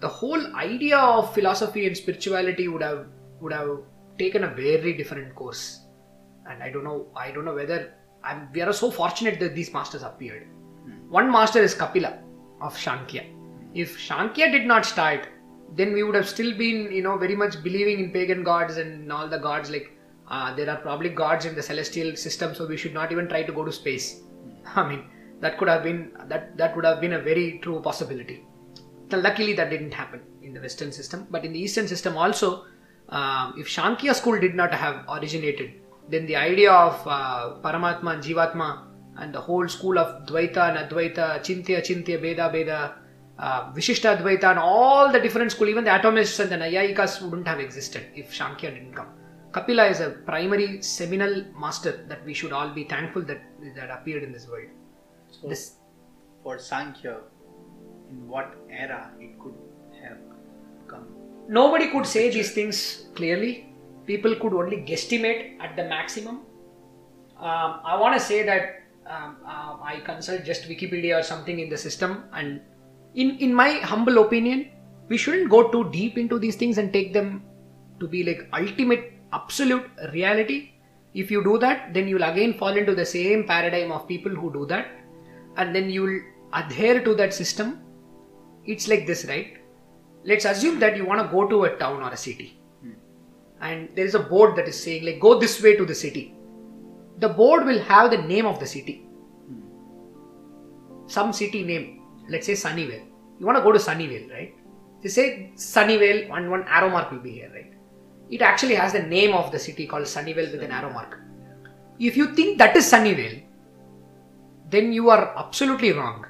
the whole idea of philosophy and spirituality would have would have taken a very different course. And I don't know, I don't know whether I'm, we are so fortunate that these masters appeared. One master is Kapila of Shankya. If Shankya did not start, then we would have still been, you know, very much believing in pagan gods and all the gods. Like uh, there are probably gods in the celestial system, so we should not even try to go to space. I mean, that could have been that that would have been a very true possibility. Now, luckily, that didn't happen in the Western system, but in the Eastern system also, um, if Shankya school did not have originated, then the idea of uh, Paramatma and Jivatma and the whole school of Dvaita and Advaita, Chintya, Chintya, Beda, Beda, uh, Vishishta Advaita, and all the different school, even the atomists and the Naiyayikas wouldn't have existed if Shankya didn't come. Kapila is a primary seminal master that we should all be thankful that that appeared in this world. So This for Sankhya, in what era it could have come? nobody could say these things clearly. People could only guesstimate at the maximum. Um, I want to say that um, uh, I consult just Wikipedia or something in the system, and in in my humble opinion, we shouldn't go too deep into these things and take them to be like ultimate, absolute reality. If you do that, then you'll again fall into the same paradigm of people who do that, and then you'll adhere to that system. It's like this, right? let's assume that you want to go to a town or a city and there is a board that is saying like go this way to the city the board will have the name of the city some city name let's say sunnyvale. You want to go to sunnyvale right? They say sunnyvale and one arrow mark will be here right? It actually has the name of the city called sunnyvale with an arrow mark. If you think that is sunnyvale then you are absolutely wrong.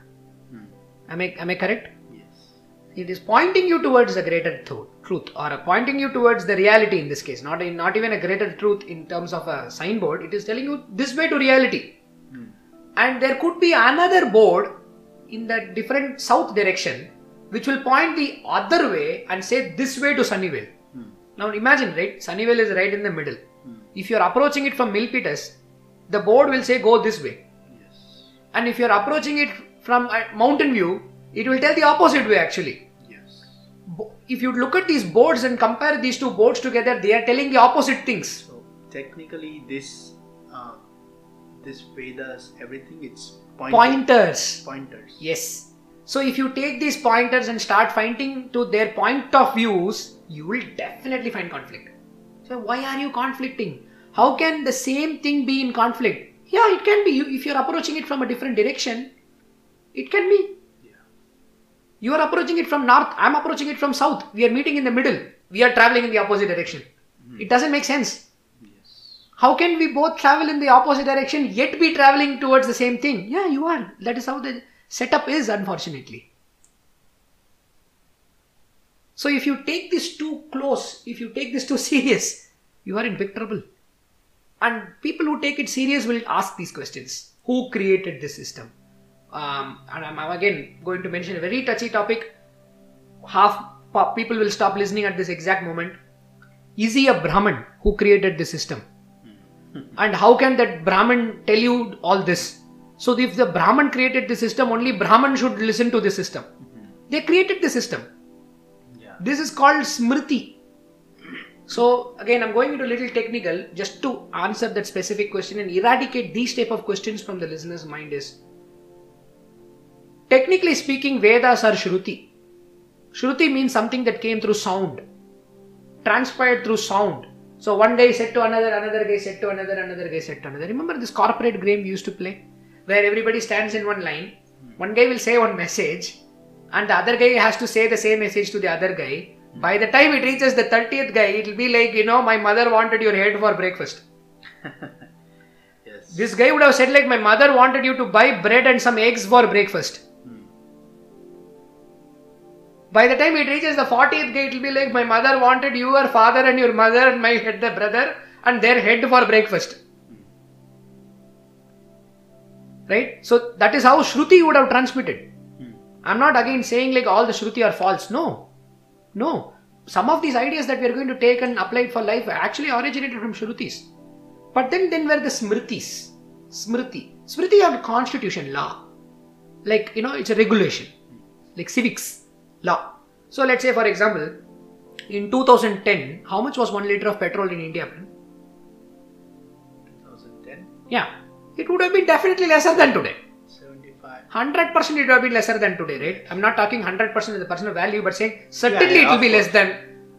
Hmm. am i am i correct? Yes. it is pointing you towards a greater tru- truth or a pointing you towards the reality in this case. Not in, not even a greater truth in terms of a signboard. It is telling you this way to reality. Hmm. and there could be another board in the different south direction which will point the other way and say this way to sunnyvale Hmm. now imagine right sunnyvale is right in the middle Hmm. if you are approaching it from milpitas the board will say go this way Yes. and if you are approaching it from uh, mountain view it will tell the opposite way actually Yes. If you look at these boards and compare these two boards together, they are telling the opposite things. So technically, this uh, this Vedas everything it's Pointers. pointers. Yes. So if you take these pointers and start finding to their point of views, you will definitely find conflict. So why are you conflicting? How can the same thing be in conflict? Yeah, it can be. You, if you're approaching it from a different direction, it can be. Yeah. You are approaching it from north. I'm approaching it from south. We are meeting in the middle. We are traveling in the opposite direction. Hmm. It doesn't make sense. How can we both travel in the opposite direction yet be traveling towards the same thing? Yeah, you are. That is how the setup is, unfortunately. So if you take this too close, if you take this too serious, you are in big trouble. And people who take it serious will ask these questions. Who created this system? Um, and I'm, I'm again going to mention a very touchy topic. Half people will stop listening at this exact moment. Is he a Brahmin who created this system? And how can that Brahman tell you all this? So if the Brahman created the system, only Brahman should listen to the system. Mm-hmm. They created the system. Yeah. This is called Smriti. So again, I'm going into a little technical just to answer that specific question and eradicate these type of questions from the listener's mind is technically speaking, Vedas are Shruti. Shruti means something that came through sound, transpired through sound. So one guy said to another, another guy said to another, another guy said to another. Remember this corporate game we used to play, where everybody stands in one line. Hmm. One guy will say one message, and the other guy has to say the same message to the other guy. Hmm. By the time it reaches the thirtieth guy, it will be like you know, my mother wanted your head for breakfast. Yes. This guy would have said like, my mother wanted you to buy bread and some eggs for breakfast. By the time it reaches the 40th gate, it will be like, my mother wanted your father and your mother and my head, the brother, and their head for breakfast. Right? So that is how Shruti would have transmitted. Hmm. I'm not again saying like all the Shruti are false. No. No. Some of these ideas that we are going to take and apply for life actually originated from Shrutis. But then, then were the Smritis. Smriti. Smriti are constitution, law. Like, you know, it's a regulation. Like civics, law. So let's say, for example, in 2010, how much was one liter of petrol in India? 2010, Yeah, it would have been definitely lesser than today. 75. 100% it would have been lesser than today, right? I'm not talking 100% of the personal value, but saying certainly yeah, it will be less than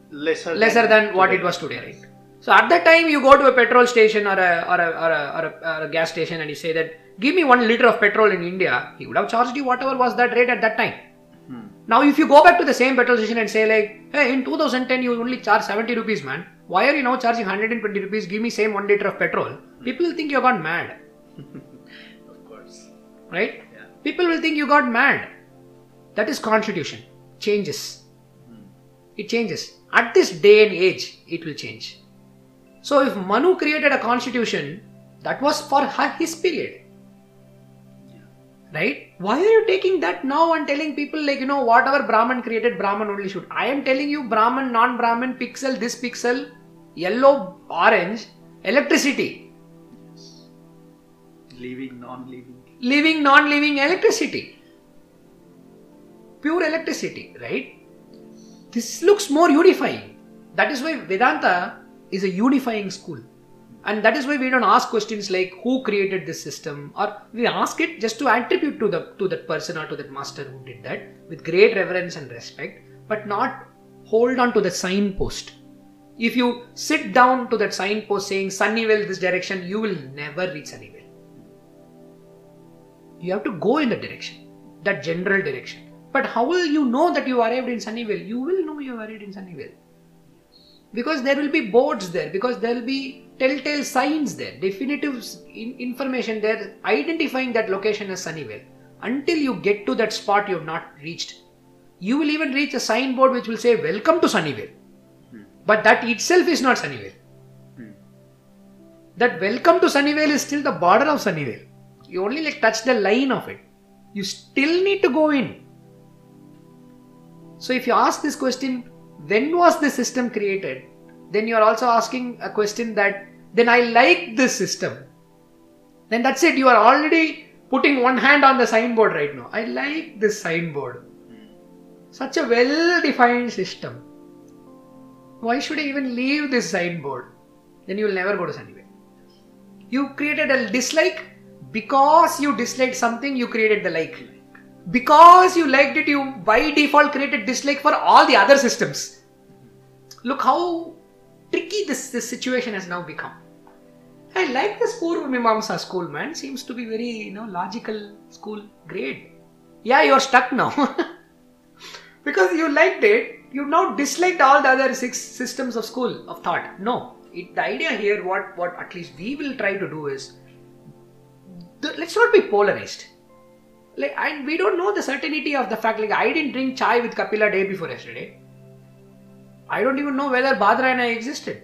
Lesser, lesser than what today. it was today, right? So at that time, you go to a petrol station or a, or a, or a, or a, or a gas station and you say that, give me one liter of petrol in India, he would have charged you whatever was that rate at that time. Hmm. Now, if you go back to the same petrol station and say like, hey, in 2010 you only charge 70 rupees, man. Why are you now charging 120 rupees? Give me same one liter of petrol. People will think you gone mad, Of course. right? Yeah. People will think you got mad. That is constitution. Changes. It changes. At this day and age, it will change. So if Manu created a constitution, that was for her- his period. Right? Why are you taking that now and telling people like, you know, whatever Brahman created, Brahman only should? I am telling you Brahman, non-Brahman, pixel, this pixel, yellow, orange, electricity. Living, non-living. living non-living electricity pure electricity right this looks more unifying that is why vedanta is a unifying school and that is why we don't ask questions like who created this system or we ask it just to attribute to the to that person or to that master who did that with great reverence and respect but not hold on to the signpost if you sit down to that signpost saying sunnyvale this direction you will never reach sunnyvale you have to go in the direction, that general direction. But how will you know that you arrived in Sunnyvale? You will know you arrived in Sunnyvale. Because there will be boards there, because there will be telltale signs there, definitive in- information there identifying that location as Sunnyvale. Until you get to that spot, you have not reached. You will even reach a signboard which will say, Welcome to Sunnyvale. But that itself is not Sunnyvale. Hmm. That welcome to Sunnyvale is still the border of Sunnyvale. You only like touch the line of it. You still need to go in. So if you ask this question, when was the system created? Then you are also asking a question that then I like this system. Then that's it. You are already putting one hand on the signboard right now. I like this signboard. Such a well defined system. Why should I even leave this signboard? Then you will never go to Sunnyvale. You created a dislike because you disliked something, you created the like. because you liked it, you by default created dislike for all the other systems. Look how tricky this, this situation has now become. I like this Purva Mimamsa school, man. Seems to be very, you know, logical school. grade. Yeah, you're stuck now. because you liked it, you now disliked all the other six systems of school of thought. No. It, the idea here, what, what at least we will try to do is, the, let's not be polarized. Like, and we don't know the certainty of the fact, like, I didn't drink chai with Kapila day before yesterday. I don't even know whether Badrayana existed.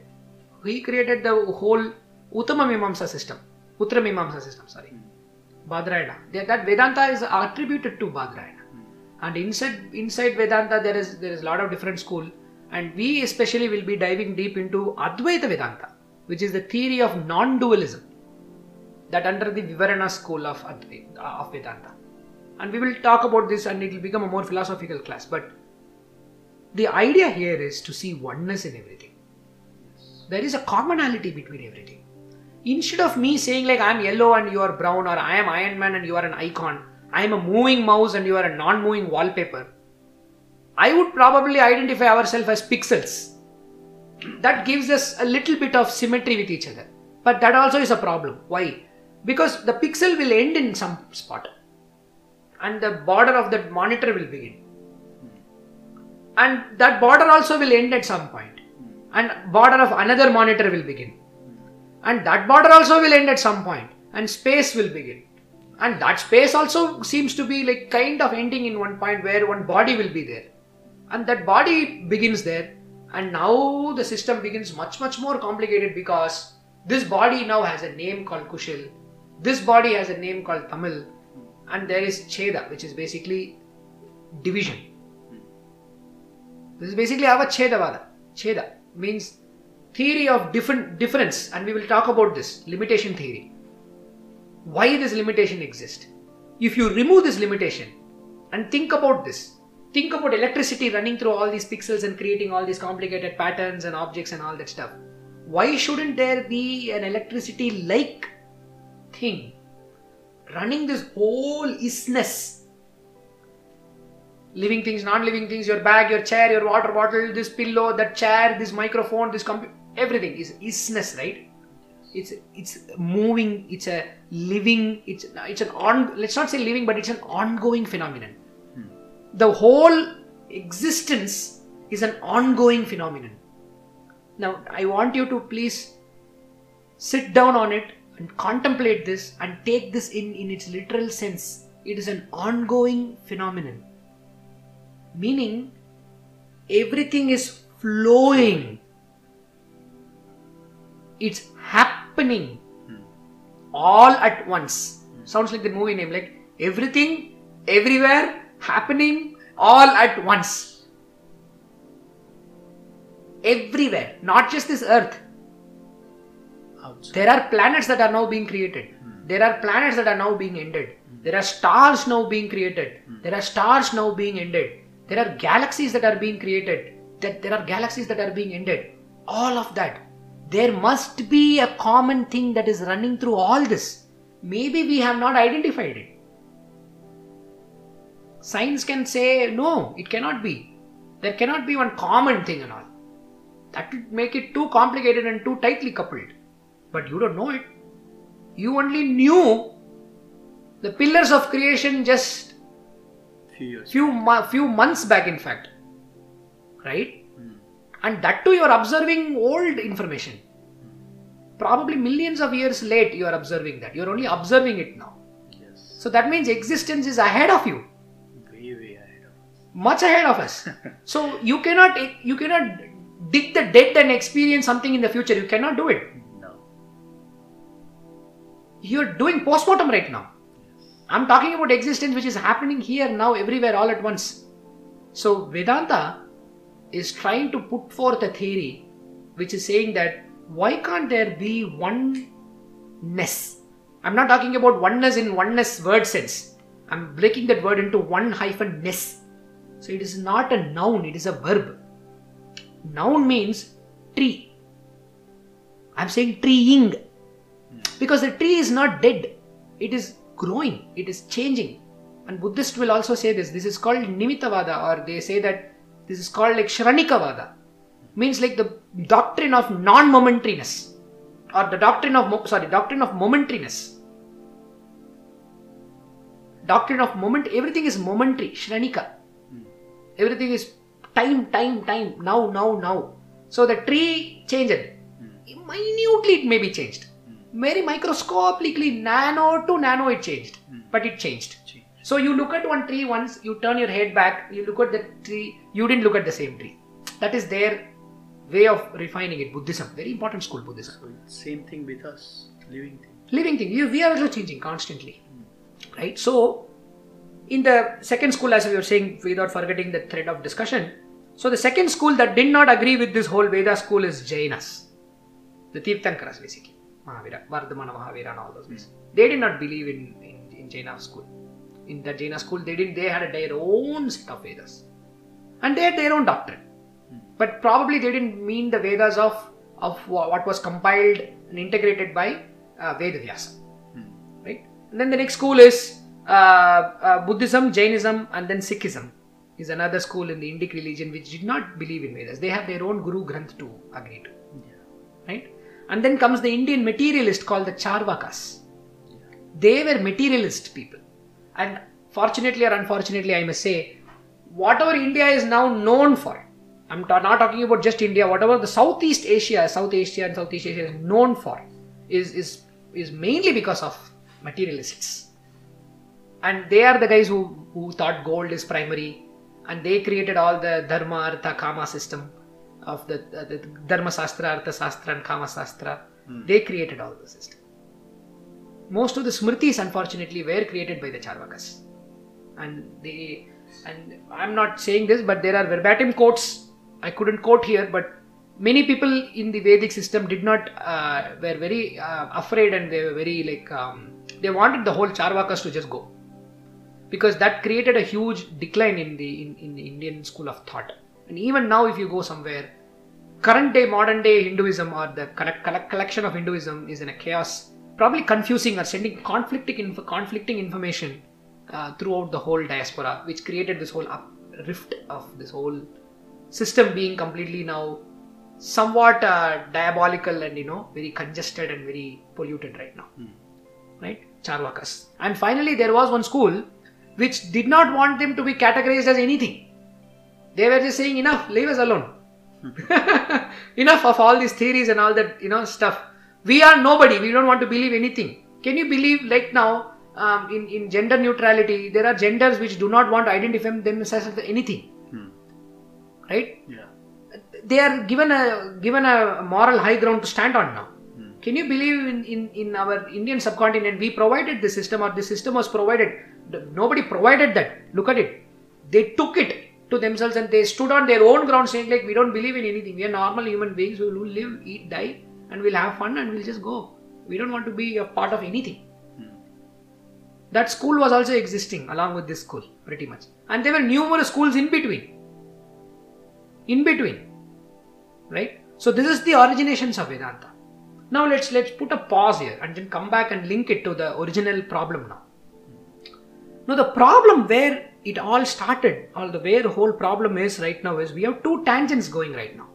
He created the whole Uttama Mimamsa system. Uttra Mimamsa system, sorry. Hmm. Badrayana. That, that Vedanta is attributed to Badrayana. Hmm. And inside inside Vedanta there is there is a lot of different school. And we especially will be diving deep into Advaita Vedanta, which is the theory of non-dualism. That under the Vivarana school of Advaita, of Vedanta. And we will talk about this and it will become a more philosophical class. But the idea here is to see oneness in everything. There is a commonality between everything. Instead of me saying like I am yellow and you are brown, or I am Iron Man and you are an icon, I am a moving mouse and you are a non-moving wallpaper, I would probably identify ourselves as pixels. That gives us a little bit of symmetry with each other. But that also is a problem. Why? Because the pixel will end in some spot and the border of that monitor will begin and that border also will end at some point. And border of another monitor will begin. And that border also will end at some point. And space will begin. And that space also seems to be like kind of ending in one point where one body will be there. And that body begins there. And now the system begins much much more complicated because this body now has a name called kushil. This body has a name called tamil. And there is cheda which is basically division this is basically our Chedavada. Cheda means theory of different difference, and we will talk about this limitation theory. Why this limitation exists? If you remove this limitation and think about this, think about electricity running through all these pixels and creating all these complicated patterns and objects and all that stuff. Why shouldn't there be an electricity like thing running this whole isness living things, non-living things, your bag, your chair, your water bottle, this pillow, that chair, this microphone, this computer, everything is isness, right? It's it's moving, it's a living, it's it's an on let's not say living, but it's an ongoing phenomenon. Hmm. The whole existence is an ongoing phenomenon. Now I want you to please sit down on it and contemplate this and take this in in its literal sense. It is an ongoing phenomenon meaning everything is flowing it's happening all at once sounds like the movie name like everything everywhere happening all at once everywhere not just this earth Outside. there are planets that are now being created. There are planets that are now being ended. There are stars now being created. There are stars now being ended. There are galaxies that are being created. That there are galaxies that are being ended. All of that. There must be a common thing that is running through all this. Maybe we have not identified it. Science can say no, it cannot be. There cannot be one common thing and all. That would make it too complicated and too tightly coupled but you don't know it. You only knew the pillars of creation just Few years. few mo- few months back, in fact, right? Hmm. And that too, you are observing old information. Probably millions of years late, you are observing that. You are only observing it now. Yes. So that means existence is ahead of you, Way, way ahead of us. much ahead of us. so you cannot you cannot dig the dead and experience something in the future. You cannot do it. No. You're doing postmortem right now. I'm talking about existence which is happening here, now, everywhere, all at once. So, Vedanta is trying to put forth a theory which is saying that why can't there be oneness? I'm not talking about oneness in oneness word sense. I'm breaking that word into one hyphen ness. So, it is not a noun, it is a verb. Noun means tree. I'm saying treeing hmm. because the tree is not dead it is growing it is changing and Buddhist will also say this. This is called Nimittavada, or they say that this is called like Kshanikavada. Means like the doctrine of non-momentariness, or the doctrine of sorry, doctrine of momentariness. Doctrine of moment. Everything is momentary. Kshanika. Everything is time, time, time. Now, now, now. So the tree changed. Hmm. Minutely, it may be changed. Very microscopically, nano to nano, it changed. Hmm. But it changed. Change. So you look at one tree once, you turn your head back, you look at the tree, you didn't look at the same tree. That is their way of refining it. Buddhism, very important school, Buddhism. So same thing with us, living thing. Living thing, you, we are also changing constantly. Hmm. Right? So, in the second school, as we were saying, without forgetting the thread of discussion, so the second school that did not agree with this whole Veda school is Jainas. The Tirthankaras, basically. Mahavira, Vardhamana Mahavira, and all those guys. They did not believe in, in, in Jaina school. In the Jaina school, they didn't. They had their own set of Vedas, and they had their own doctrine. But probably they didn't mean the Vedas of of what was compiled and integrated by uh, Veda Vyasa, right? And then the next school is uh, uh, Buddhism, Jainism, and then Sikhism is another school in the Indic religion which did not believe in Vedas. They have their own Guru Granth to agree to, right? And then comes the Indian materialist called the Charvakas. They were materialist people. And fortunately or unfortunately, I must say, whatever India is now known for, I'm ta- not talking about just India, whatever the Southeast Asia, South Asia and Southeast Asia is known for, is, is, is mainly because of materialists. And they are the guys who, who thought gold is primary, and they created all the Dharma, Artha, Kama system of the, uh, the Dharma Sastra, Artha Sastra, and Kama Sastra. They created all the system. Most of the Smritis, unfortunately, were created by the Charvakas. And they, and I'm not saying this, but there are verbatim quotes. I couldn't quote here, but many people in the Vedic system did not, uh, were very uh, afraid and they were very like, um, they wanted the whole Charvakas to just go because that created a huge decline in the in, in the Indian school of thought. And even now, if you go somewhere, current day, modern day Hinduism or the collect, collect, collection of Hinduism is in a chaos, probably confusing or sending conflicting inf- conflicting information uh, throughout the whole diaspora, which created this whole up, rift of this whole system being completely now somewhat uh, diabolical and you know very congested and very polluted right now right? Charvakas. And finally, there was one school which did not want them to be categorized as anything. They were just saying, enough, leave us alone. enough of all these theories and all that, you know, stuff. We are nobody. We don't want to believe anything. Can you believe, like now, um, in, in gender neutrality, there are genders which do not want to identify themselves as anything, Hmm. right? Yeah. They are given a given a moral high ground to stand on now. Hmm. Can you believe in, in, in our Indian subcontinent we provided the system or the system was provided? Nobody provided that. Look at it. They took it to themselves and they stood on their own ground saying like we don't believe in anything. We are normal human beings who will live, eat, die and we'll have fun and we'll just go. We don't want to be a part of anything. Hmm. That school was also existing along with this school pretty much. And there were numerous schools in between. In between right so this is the originations of vedanta now let's let's put a pause here and then come back and link it to the original problem now now the problem where it all started or the where the whole problem is right now is we have two tangents going right now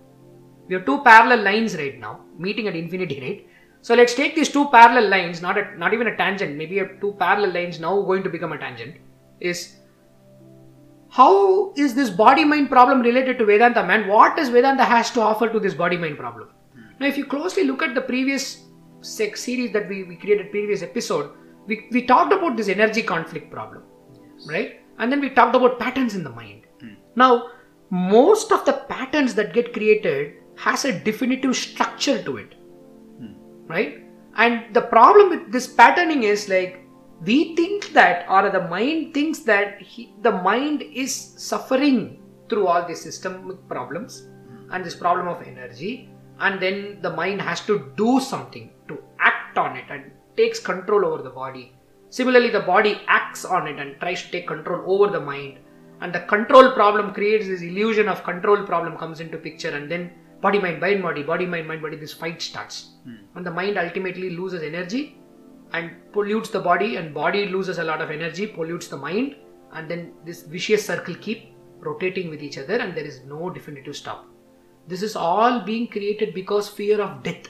we have two parallel lines right now meeting at infinity right so let's take these two parallel lines not a, not even a tangent maybe a two parallel lines now going to become a tangent is how is this body mind problem related to Vedanta, man? What does Vedanta has to offer to this body mind problem? Now, if you closely look at the previous series that we, we created, previous episode, we, we talked about this energy conflict problem, right? And then we talked about patterns in the mind. Hmm. Now, most of the patterns that get created has a definitive structure to it, hmm. right? And the problem with this patterning is like we think that or the mind thinks that he, the mind is suffering through all these systemic problems hmm. and this problem of energy and then the mind has to do something to act on it and takes control over the body similarly the body acts on it and tries to take control over the mind. And the control problem creates this illusion of control problem comes into picture and then body mind mind body body mind mind body this fight starts. Hmm. And the mind ultimately loses energy and pollutes the body and body loses a lot of energy pollutes the mind and then this vicious circle keep rotating with each other and there is no definitive stop. This is all being created because fear of death.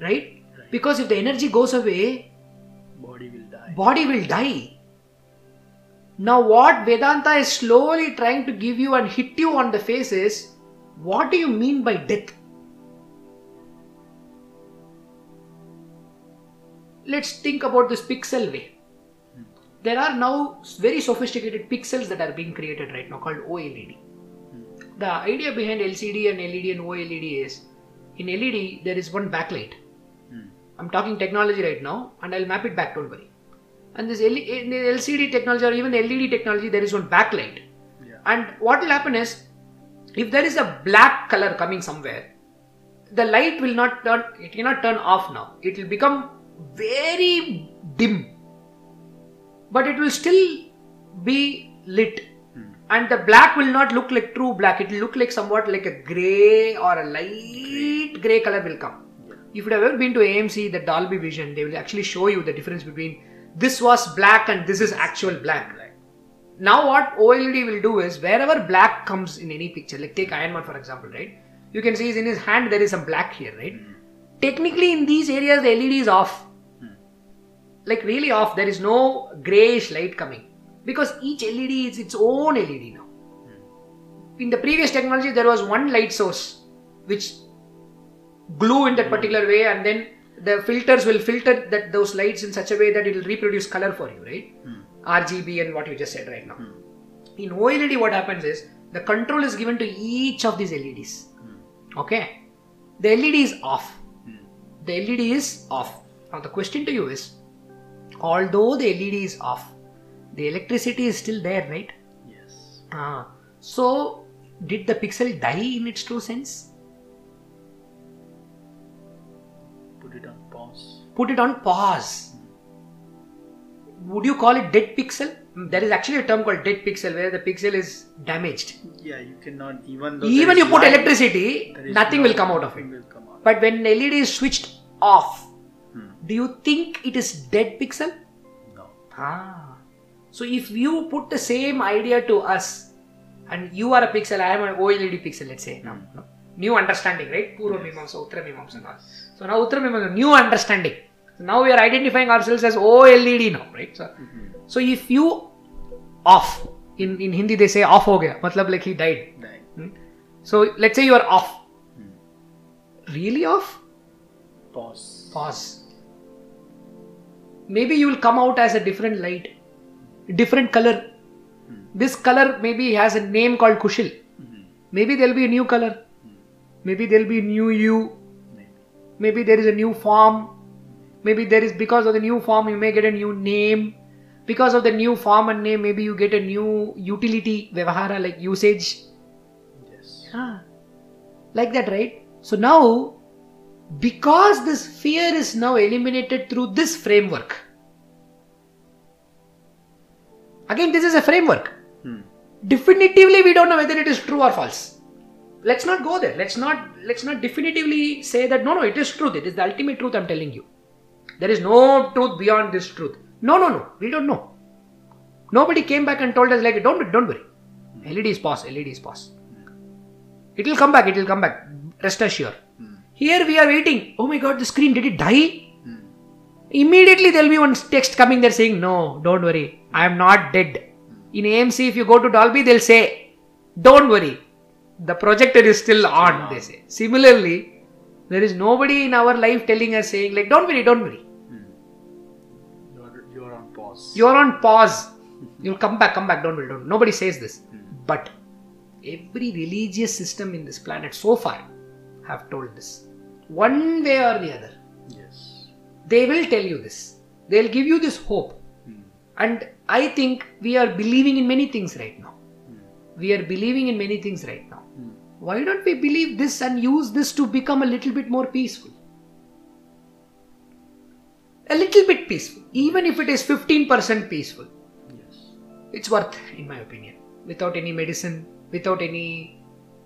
Right because if the energy goes away Body will die. body will die. Now, what Vedanta is slowly trying to give you and hit you on the face is what do you mean by death? Let's think about this pixel way. Hmm. There are now very sophisticated pixels that are being created right now called OLED. Hmm. The idea behind LCD and LED and OLED is in LED there is one backlight. I'm talking technology right now and I'll map it back, don't worry. And this L- in the LCD technology or even LED technology, there is one backlight. Yeah. And what will happen is, if there is a black color coming somewhere, the light will not turn, it cannot turn off now. It will become very dim. But it will still be lit. Hmm. And the black will not look like true black, it will look like somewhat like a grey or a light grey color will come. If you have ever been to AMC, the Dolby Vision, they will actually show you the difference between this was black and this is actual black. Black. Now, what OLED will do is wherever black comes in any picture, like take Iron Man for example, right? You can see in his hand there is some black here, right? Hmm. Technically, in these areas, the LED is off. Hmm. Like really off. There is no grayish light coming because each LED is its own LED now. In the previous technology, there was one light source which glue in that particular way, and then the filters will filter that those lights in such a way that it will reproduce color for you, right? Hmm. RGB and what you just said right now. Hmm. In OLED, what happens is the control is given to each of these LEDs. Hmm. Okay, the LED is off. Hmm. The LED is off. Now the question to you is, although the LED is off, the electricity is still there, right? Yes. Ah, so did the pixel die in its true sense? Put it on pause. Put it on pause. Would you call it dead pixel? Mm, There is actually a term called dead pixel where the pixel is damaged. Yeah, you cannot even though Even you put light, electricity, nothing no- will come out of it. out. But when LED is switched off, Hmm. do you think it is dead pixel? No. Ah. So if you put the same idea to us, and you are a pixel, I am an OLED pixel, let's say now. no? New understanding, right? Purva Mimamsa, Uttara Mimamsa all. So now Uttara Mimamsa, new understanding. So now we are identifying ourselves as OLED now, right? So, Mhm. so if you off, in, in Hindi they say off ho gaya, matlab like he died. Die. Hmm? So let's say you are off. Hmm. Really off? Pause. Pause. Maybe you will come out as a different light, different color. Hmm. This color maybe has a name called Kushil. Mhm. Maybe there'll be a new color. Hmm. Maybe there'll be new you. Maybe. There is a new form. Maybe there is because of the new form you may get a new name. Because of the new form and name, maybe you get a new utility, vyavahara like usage. Yes. Ah, like that, right? So now, because this fear is now eliminated through this framework. Again, this is a framework. Hmm. Definitively, we don't know whether it is true or false. Let's not go there. Let's not let's not definitively say that no, no, it is truth. It is the ultimate truth. I'm telling you. There is no truth beyond this truth. No, no, no. We don't know. Nobody came back and told us like don't don't worry. LED is pause. LED is pause. It will come back. It will come back. Rest assured. Hmm. Here we are waiting. Oh my God, the screen did it die? Hmm. Immediately there will be one text coming there saying, No, don't worry, I am not dead. In AMC, if you go to Dolby, they'll say, Don't worry, the projector is still on, they say. Similarly, there is nobody in our life telling us saying, like, don't worry, don't worry. Hmm. You're, you're on pause. You're on pause. You'll come back, come back, don't worry, don't. Nobody says this. But every religious system in this planet so far have told this. One way or the other. Yes. They will tell you this. They'll give you this hope. Hmm. And I think we are believing in many things right now. Hmm. We are believing in many things right now. Hmm. Why don't we believe this and use this to become a little bit more peaceful? A little bit peaceful. Even if it is 15% peaceful. Yes. It's worth, in my opinion. Without any medicine, without any.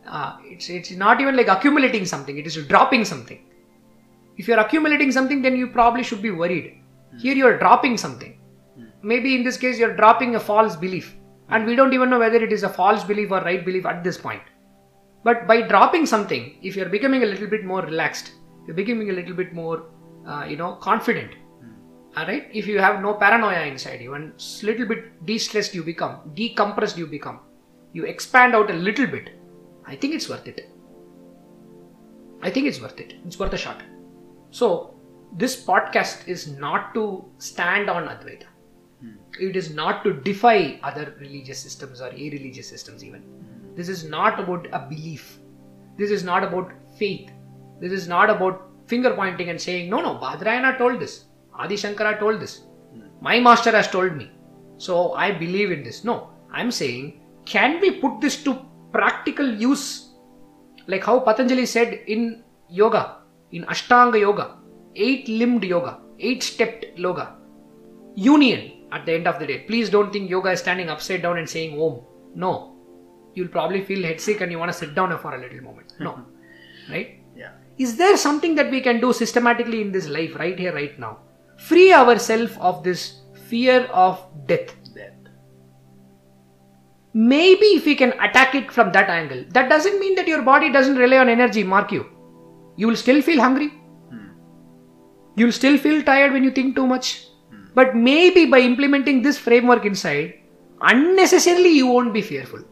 Uh, it's, it's not even like accumulating something, it is dropping something. If you're accumulating something, then you probably should be worried. Here you're dropping something. Maybe in this case, you're dropping a false belief. And we don't even know whether it is a false belief or right belief at this point. But by dropping something, if you're becoming a little bit more relaxed, you're becoming a little bit more, uh, you know, confident. All right. If you have no paranoia inside you and little bit de-stressed you become, decompressed you become, you expand out a little bit. I think it's worth it. I think it's worth it. It's worth a shot. So this podcast is not to stand on Advaita. It is not to defy other religious systems or irreligious systems even. This is not about a belief. This is not about faith. This is not about finger pointing and saying, no, no, Badarayana told this. Adi Shankara told this. My master has told me. So I believe in this. No, I'm saying, can we put this to practical use? Like how Patanjali said in yoga, in Ashtanga yoga, eight limbed yoga, eight stepped yoga, union at the end of the day. Please don't think yoga is standing upside down and saying Om. No. You'll probably feel head sick and you want to sit down for a little moment. No. right? Yeah. Is there something that we can do systematically in this life, right here, right now? Free ourselves of this fear of death. That. Maybe if we can attack it from that angle, that doesn't mean that your body doesn't rely on energy, mark you. You will still feel hungry. Hmm. You'll still feel tired when you think too much. Hmm. But maybe by implementing this framework inside, unnecessarily you won't be fearful.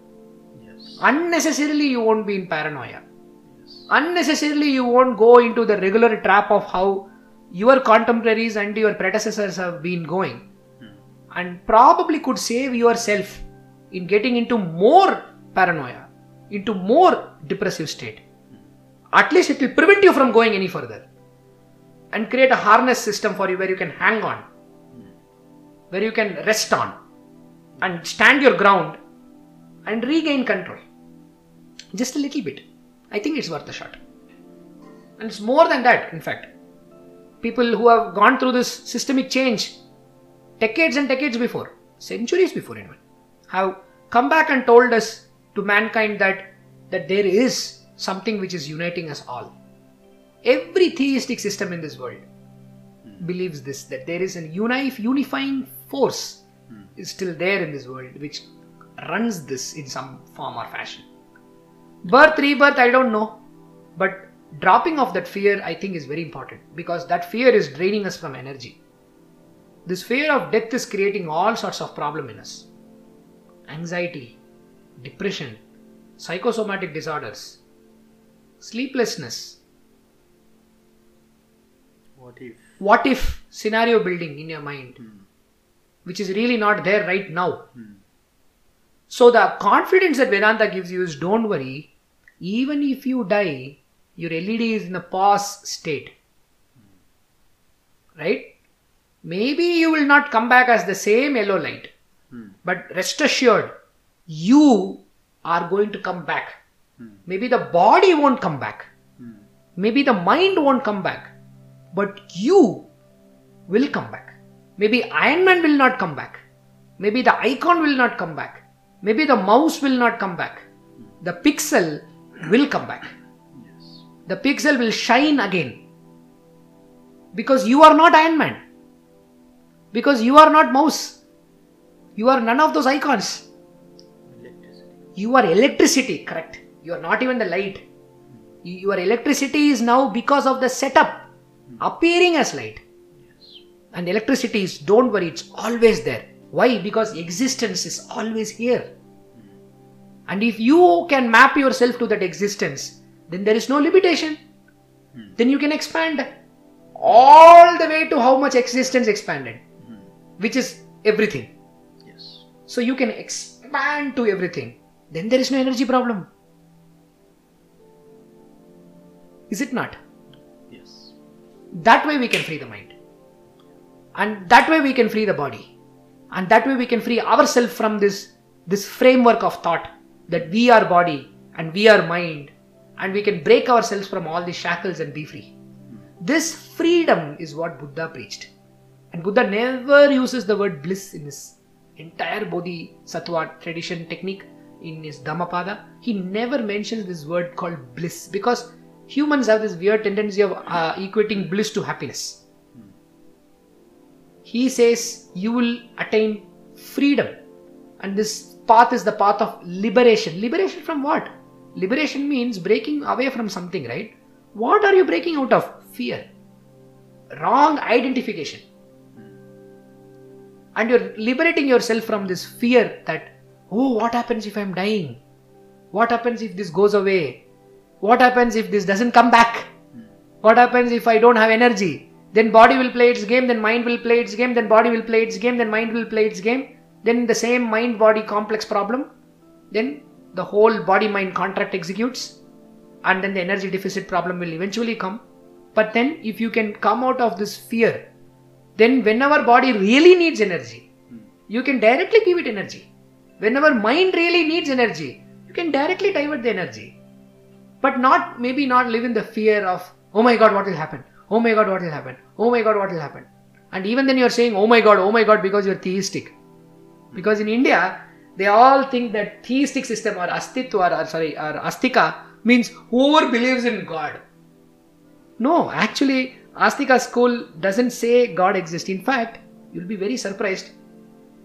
Unnecessarily you won't be in paranoia. Unnecessarily you won't go into the regular trap of how your contemporaries and your predecessors have been going. Hmm. And probably could save yourself in getting into more paranoia, into more depressive state. Hmm. At least it will prevent you from going any further. And create a harness system for you where you can hang on, hmm. where you can rest on, and stand your ground and regain control. Just a little bit. I think it's worth a shot. And it's more than that, in fact. People who have gone through this systemic change decades and decades before, centuries before even, have come back and told us to mankind that that there is something which is uniting us all. Every theistic system in this world believes this that there is a uni- unifying force hmm. is still there in this world which runs this in some form or fashion. Birth, rebirth, I don't know. But dropping off that fear, I think, is very important because that fear is draining us from energy. This fear of death is creating all sorts of problem in us anxiety, depression, psychosomatic disorders, sleeplessness. What if? What if scenario building in your mind, hmm. which is really not there right now? Hmm. So, the confidence that Vedanta gives you is don't worry, even if you die, your LED is in a pause state. Right? Maybe you will not come back as the same yellow light, hmm. but rest assured, you are going to come back. Hmm. Maybe the body won't come back, hmm. maybe the mind won't come back, but you will come back. Maybe Iron Man will not come back. Maybe the icon will not come back. Maybe the mouse will not come back. The pixel will come back. Yes. The pixel will shine again. Because you are not Iron Man. Because you are not mouse. You are none of those icons. Electricity. You are electricity, correct. You are not even the light. Your electricity is now because of the setup hmm. appearing as light. Yes. And electricity is, don't worry, it's always there. Why? Because existence is always here. And if you can map yourself to that existence, then there is no limitation. Hmm. Then you can expand all the way to how much existence expanded, hmm. which is everything. Yes. So you can expand to everything. Then there is no energy problem. Is it not? Yes. That way we can free the mind. And that way we can free the body. And that way we can free ourselves from this, this framework of thought that we are body and we are mind. And we can break ourselves from all these shackles and be free. This freedom is what Buddha preached. And Buddha never uses the word bliss in his entire Bodhi Bodhisattva tradition technique in his Dhammapada. He never mentions this word called bliss because Humans have this weird tendency of uh, equating bliss to happiness. He says you will attain freedom, and this path is the path of liberation. Liberation from what? Liberation means breaking away from something, right? What are you breaking out of? Fear. Wrong identification. And you're liberating yourself from this fear that, oh, what happens if I'm dying? What happens if this goes away? What happens if this doesn't come back? What happens if I don't have energy? Then body will play its game, then mind will play its game, then body will play its game, then mind will play its game. Then the same mind body complex problem. Then the whole body mind contract executes. And then the energy deficit problem will eventually come. But then, if you can come out of this fear, then whenever body really needs energy, you can directly give it energy. Whenever mind really needs energy, you can directly divert the energy. But not maybe not live in the fear of, oh my god, what will happen? Oh my god, what will happen? Oh my god, what will happen? And even then you're saying, oh my god, oh my god, because you're theistic. Because in India, they all think that theistic system or astitva or, or sorry, or astika means whoever believes in God. No, actually, Astika school doesn't say God exists. In fact, you'll be very surprised.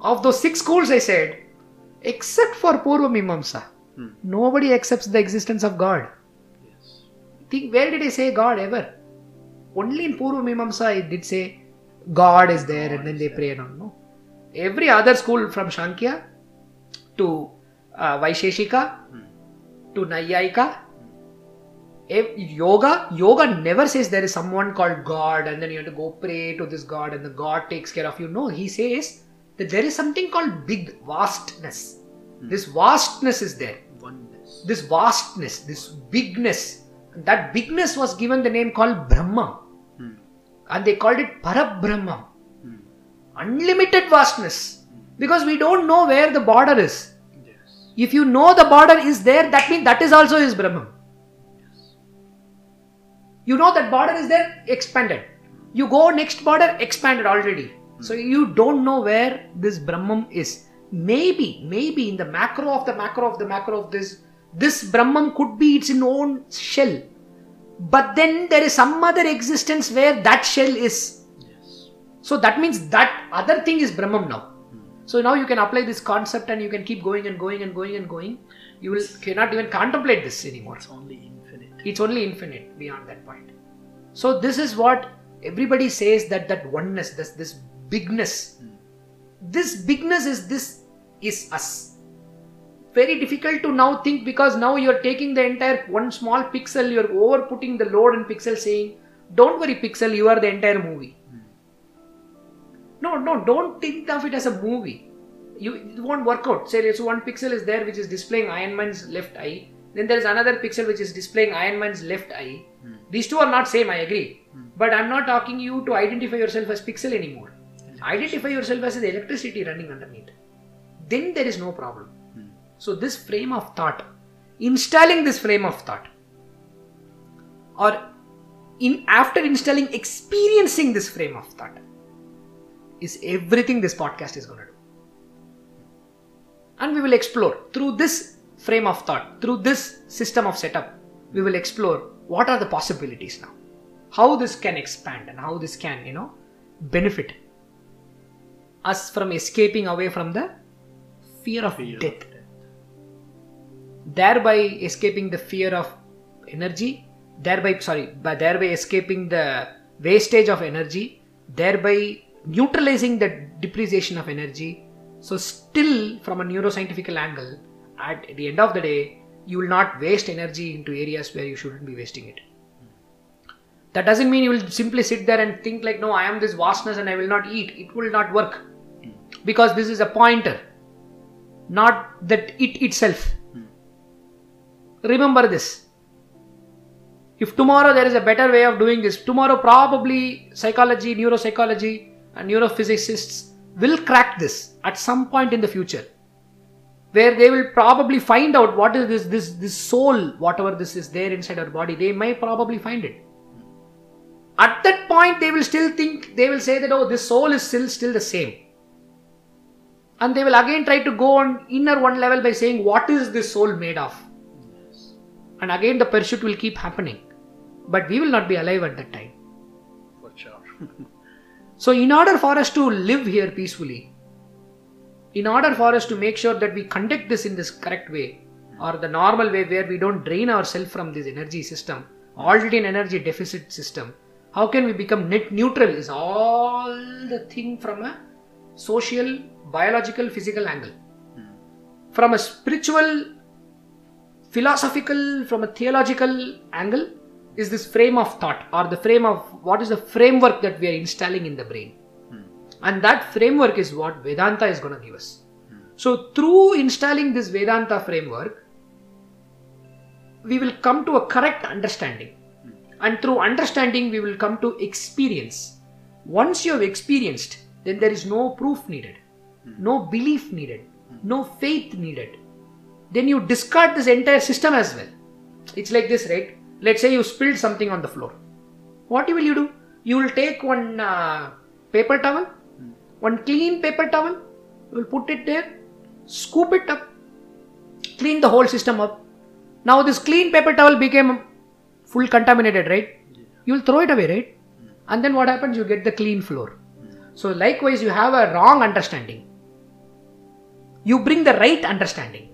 Of those six schools I said, except for Purva Mimamsa, Hmm. nobody accepts the existence of God. Yes. Think where did I say God ever? Only in Purva Mimamsa I did say God is there and then they pray and all. No. Every other school from Sankhya to uh, Vaisheshika Hmm. to Naiyayika, yoga, yoga never says there is someone called God and then you have to go pray to this God and the God takes care of you. No, he says that there is something called big vastness. This vastness is there Oneness. this vastness, this bigness. That bigness was given the name called Brahma. Hmm. And they called it Parabrahma. Unlimited vastness. Because we don't know where the border is. Yes. If you know the border is there, that means that is also is Brahman. Yes. You know that border is there, expanded. You go next border, expanded already. Hmm. So you don't know where this Brahman is. Maybe, maybe in the macro of the macro of the macro of this, this Brahman could be its own shell. But then there is some other existence where that shell is. So that means that other thing is Brahman now. So now you can apply this concept and you can keep going and going and going and going. You will cannot even contemplate this anymore. It's only infinite. It's only infinite beyond that point. So this is what everybody says that that oneness, this this bigness. Hmm. This bigness is this is us. Very difficult to now think because now you're taking the entire one small pixel, you're over putting the load in pixel saying, Don't worry, pixel, you are the entire movie. No, no, don't think of it as a movie. You it won't work out. Say so one pixel is there which is displaying Iron Man's left eye. Then there is another pixel which is displaying Iron Man's left eye. Hmm. These two are not same, I agree. Hmm. But I'm not talking you to identify yourself as pixel anymore. Identify yourself as the electricity running underneath. Then there is no problem. Hmm. So this frame of thought, installing this frame of thought, or in after installing, experiencing this frame of thought, is everything this podcast is going to do. And we will explore through this frame of thought, through this system of setup, we will explore what are the possibilities now, how this can expand, and how this can, you know, benefit us from escaping away from the fear of Fear of death, death. thereby escaping the fear of energy, thereby, sorry, by thereby escaping the wastage of energy, thereby neutralizing the depreciation of energy. So, still from a neuroscientific angle, at the end of the day, you will not waste energy into areas where you shouldn't be wasting it. That doesn't mean you will simply sit there and think like, no, I am this vastness and I will not eat. It will not work because this is a pointer, not that it itself. Remember this. If tomorrow there is a better way of doing this, tomorrow probably psychology, neuropsychology, and neurophysicists will crack this at some point in the future. Where they will probably find out what is this this this soul, whatever this is there inside our body, they may probably find it. At that point, they will still think they will say that oh, this soul is still still the same. And they will again try to go on inner one level by saying, What is this soul made of? Yes. And again, the pursuit will keep happening. but we will not be alive at that time. For sure. So, in order for us to live here peacefully, in order for us to make sure that we conduct this in this correct way or the normal way where we don't drain ourselves from this energy system, already an energy deficit system, how can we become net neutral is all the thing from a social, biological, physical angle. From a spiritual, philosophical, from a theological angle, is this frame of thought or the frame of what is the framework that we are installing in the brain. Hmm. And that framework is what Vedanta is going to give us. Hmm. So, through installing this Vedanta framework, we will come to a correct understanding. Hmm. And through understanding, we will come to experience. Once you have experienced, then there is no proof needed, no belief needed, no faith needed. Then you discard this entire system as well. It's like this, right? Let's say you spilled something on the floor. What will you do? You will take one uh, paper towel, hmm. one clean paper towel, you will put it there, scoop it up, clean the whole system up. Now this clean paper towel became full contaminated, right? You will throw it away, right? Hmm. And then what happens? You get the clean floor. Hmm. So likewise, you have a wrong understanding. You bring the right understanding.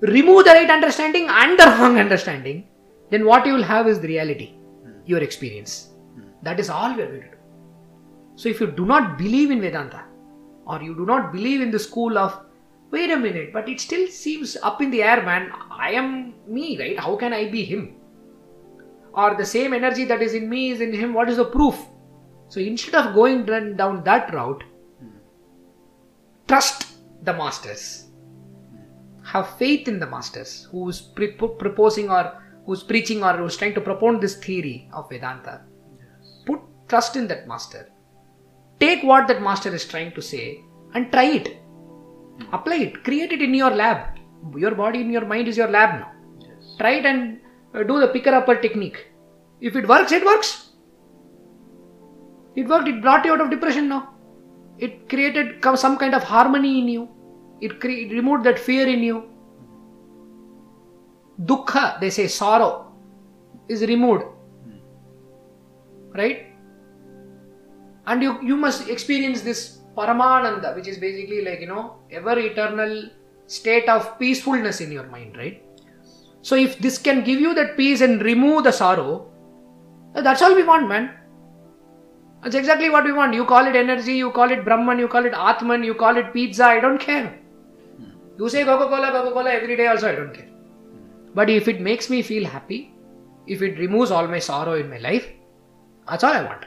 Remove the right understanding and the wrong understanding. Then what you will have is the reality, hmm. your experience. Hmm. That is all we are going to do. So if you do not believe in Vedanta, or you do not believe in the school of, wait a minute, but it still seems up in the air, man. I am me, right? How can I be him? Or the same energy that is in me is in him. What is the proof? So instead of going down that route, hmm. trust the masters. Have faith in the masters who's pre- proposing or who's preaching or who's trying to propound this theory of Vedanta. Put trust in that master. Take what that master is trying to say and try it. Apply it. Create it in your lab. Your body and your mind is your lab now. Yes. Try it and uh, do the picker upper technique. If it works, it works. It worked. It brought you out of depression now. It created some kind of harmony in you. It, cre- it removed that fear in you. Dukkha, they say sorrow, is removed. Right? And you, you must experience this Paramananda, which is basically like, you know, ever eternal state of peacefulness in your mind, right? So if this can give you that peace and remove the sorrow, uh, that's all we want, man. That's exactly what we want. You call it energy, you call it Brahman, you call it Atman, you call it pizza, I don't care. You say Coca Cola, Coca Cola every day also, I don't care. But if it makes me feel happy, if it removes all my sorrow in my life, that's all I want.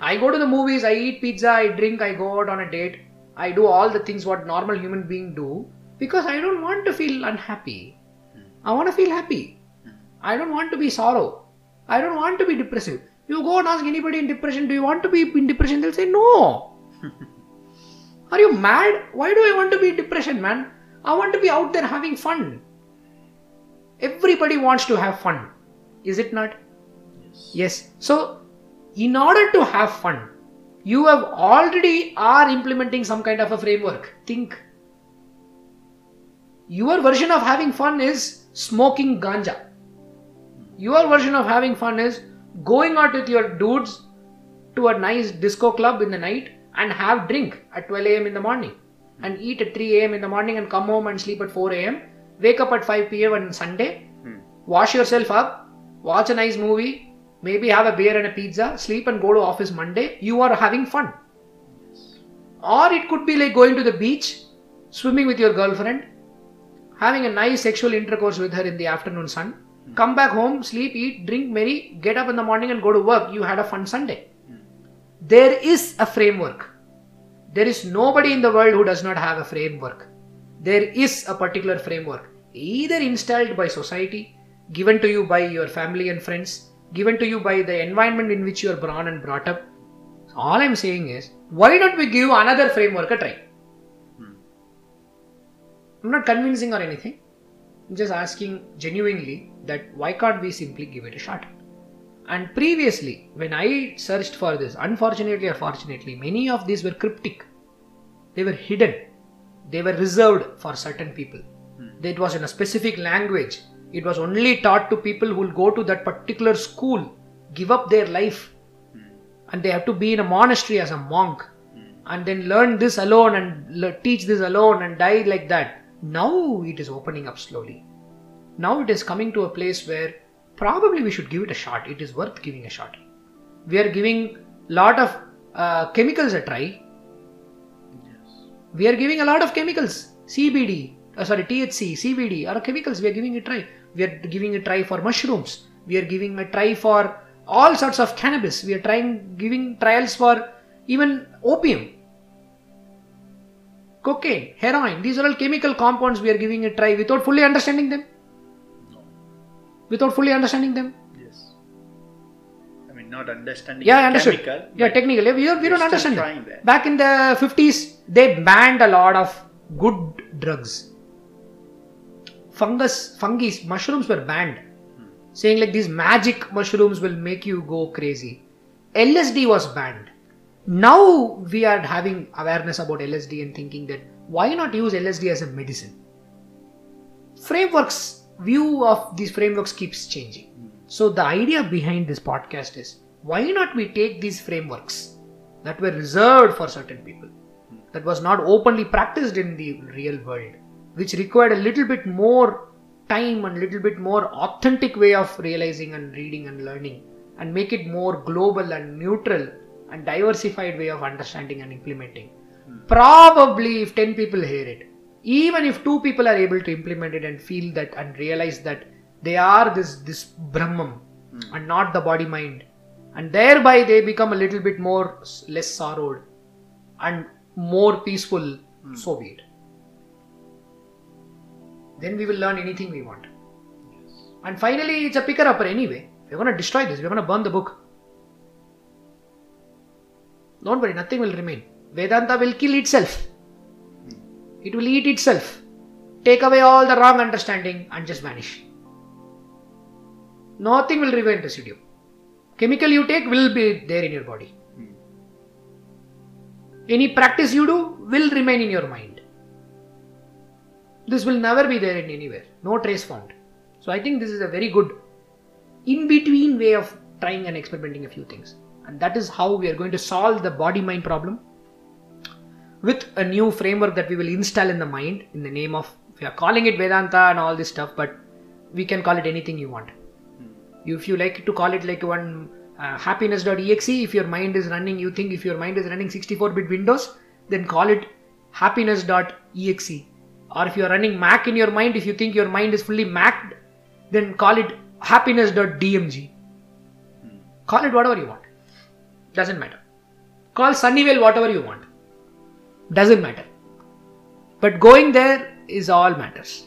I go to the movies, I eat pizza, I drink, I go out on a date, I do all the things what normal human being do because I don't want to feel unhappy. I want to feel happy. I don't want to be sorrow. I don't want to be depressive. You go and ask anybody in depression, do you want to be in depression? They'll say no. Are you mad? Why do I want to be in depression, man? I want to be out there having fun. Everybody wants to have fun. Is it not? Yes. Yes. So, in order to have fun, you have already are implementing some kind of a framework. Think. Your version of having fun is smoking ganja. Your version of having fun is going out with your dudes to a nice disco club in the night and have drink at 12 a.m. in the morning and eat at 3 a.m. in the morning and come home and sleep at 4 a.m. Wake up at 5 p.m. on Sunday, Hmm. wash yourself up, watch a nice movie, maybe have a beer and a pizza, sleep and go to office Monday. You are having fun. Or it could be like going to the beach, swimming with your girlfriend, having a nice sexual intercourse with her in the afternoon sun, come back home, sleep, eat, drink, merry, get up in the morning and go to work. You had a fun Sunday. There is a framework. There is nobody in the world who does not have a framework. There is a particular framework, either installed by society, given to you by your family and friends, given to you by the environment in which you are born and brought up. All I'm saying is, why don't we give another framework a try? Hmm. I'm not convincing or anything. I'm just asking genuinely that why can't we simply give it a shot? And previously, when I searched for this, unfortunately or fortunately, many of these were cryptic. They were hidden. They were reserved for certain people. Hmm. It was in a specific language. It was only taught to people who will go to that particular school, give up their life, and they have to be in a monastery as a monk, and then learn this alone and le- teach this alone and die like that. Now it is opening up slowly. Now it is coming to a place where probably we should give it a shot. It is worth giving a shot. We are giving lot of uh, chemicals a try. We are giving a lot of chemicals. CBD, uh, sorry, THC, CBD are chemicals. We are giving a try. We are giving a try for mushrooms. We are giving a try for all sorts of cannabis. We are trying giving trials for even opium, cocaine, heroin. These are all chemical compounds we are giving a try without fully understanding them. No. Without fully understanding them. Yes. I mean, not understanding. Yeah, I understood. Chemical, yeah, but technically, we don't, we don't understand trying that. that. Back in the 50s, they banned a lot of good drugs. Fungus, fungi, mushrooms were banned. Saying like these magic mushrooms will make you go crazy. LSD was banned. Now we are having awareness about LSD and thinking that why not use LSD as a medicine? Frameworks, view of these frameworks keeps changing. So the idea behind this podcast is why not we take these frameworks that were reserved for certain people, that was not openly practiced in the real world, which required a little bit more time and little bit more authentic way of realizing and reading and learning, and make it more global and neutral and diversified way of understanding and implementing. Hmm. Probably if 10 people hear it, even if two people are able to implement it and feel that and realize that they are this this brahman hmm. and not the body mind and thereby they become a little bit more less sorrowed and more peaceful hmm. so be it then we will learn anything we want. And finally it's a picker upper anyway. We're going to destroy this. We're going to burn the book. Don't worry nothing will remain. Vedanta will kill itself. Hmm. It will eat itself. Take away all the wrong understanding and just vanish. Nothing will remain residue chemical you take will be there in your body any practice you do will remain in your mind. This will never be there in anywhere. No trace found. So i think this is a very good in between way of trying and experimenting a few things. And that is how we are going to solve the body mind problem with a new framework that we will install in the mind in the name of we are calling it vedanta and all this stuff but we can call it anything you want. Hmm. If you like to call it like one uh, happiness.exe if your mind is running you think if your mind is running 64 bit windows then call it happiness.exe or if you are running mac in your mind if you think your mind is fully mac then call it happiness.dmg call it whatever you want. Doesn't matter. Call sunnyvale whatever you want. Doesn't matter. But going there is all matters.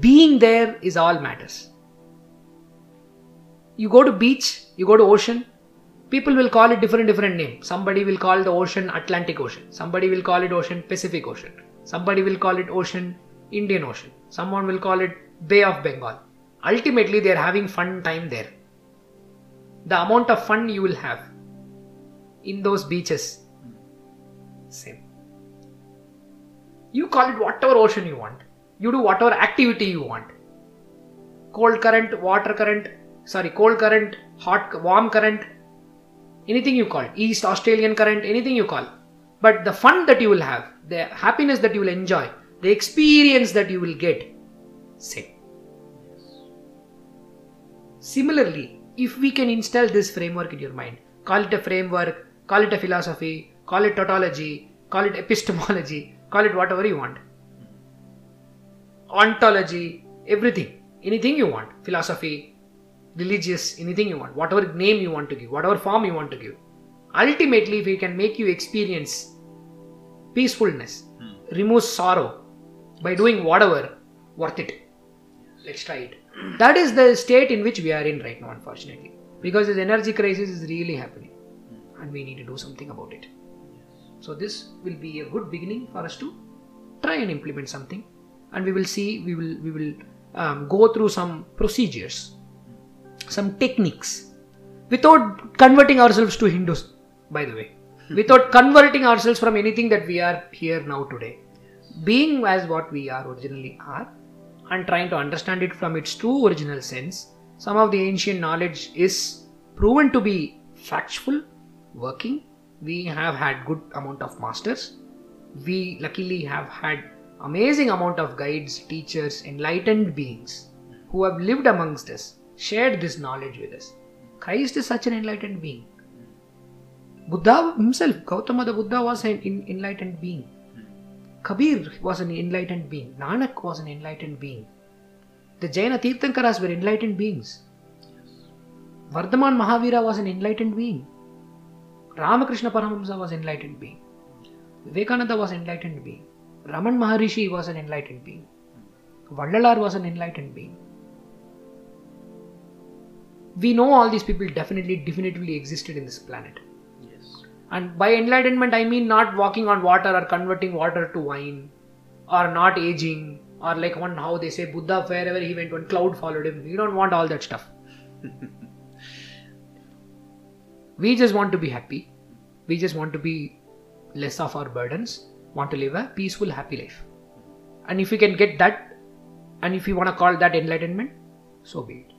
Being there is all matters. You go to beach you go to ocean people will call it different different name. Somebody will call the ocean atlantic ocean. Somebody will call it ocean pacific ocean. Somebody will call it ocean indian ocean. Someone will call it bay of bengal. Ultimately they are having fun time there. The amount of fun you will have in those beaches same. You call it whatever ocean you want. You do whatever activity you want. Cold current water current sorry cold current hot warm current anything you call. It east australian current anything you call. But the fun that you will have the happiness that you will enjoy the experience that you will get same. Similarly if we can install this framework in your mind call it a framework call it a philosophy call it tautology call it epistemology call it whatever you want. Ontology everything anything you want philosophy religious anything you want whatever name you want to give whatever form you want to give. Ultimately if we can make you experience peacefulness remove sorrow by doing whatever worth it. Let's try it. That is the state in which we are in right now unfortunately. Because this energy crisis is really happening. And we need to do something about it. So this will be a good beginning for us to try and implement something. And we will see we will we will um, go through some procedures some techniques without converting ourselves to hindus by the way hmm. without converting ourselves from anything that we are here now today being as what we are originally are and trying to understand it from its true original sense, some of the ancient knowledge is proven to be factual, working. We have had good amount of masters. We luckily have had amazing amount of guides, teachers, enlightened beings who have lived amongst us, shared this knowledge with us. Christ is such an enlightened being. Buddha himself, Gautama the Buddha was an en- enlightened being. Kabir was an enlightened being. Nanak was an enlightened being. The Jaina Tirthankaras were enlightened beings. Vardhaman Mahavira was an enlightened being. Ramakrishna Paramahamsa was an enlightened being. Vivekananda was an enlightened being. Raman Maharishi was an enlightened being. Vallalar was an enlightened being. We know all these people definitely, definitively existed in this planet. Yes. And by enlightenment, I mean not walking on water or converting water to wine or not aging or like one how they say Buddha, wherever he went, one cloud followed him. We don't want all that stuff. we just want to be happy. We just want to be less of our burdens, want to live a peaceful, happy life. And if we can get that, and if you want to call that enlightenment, so be it.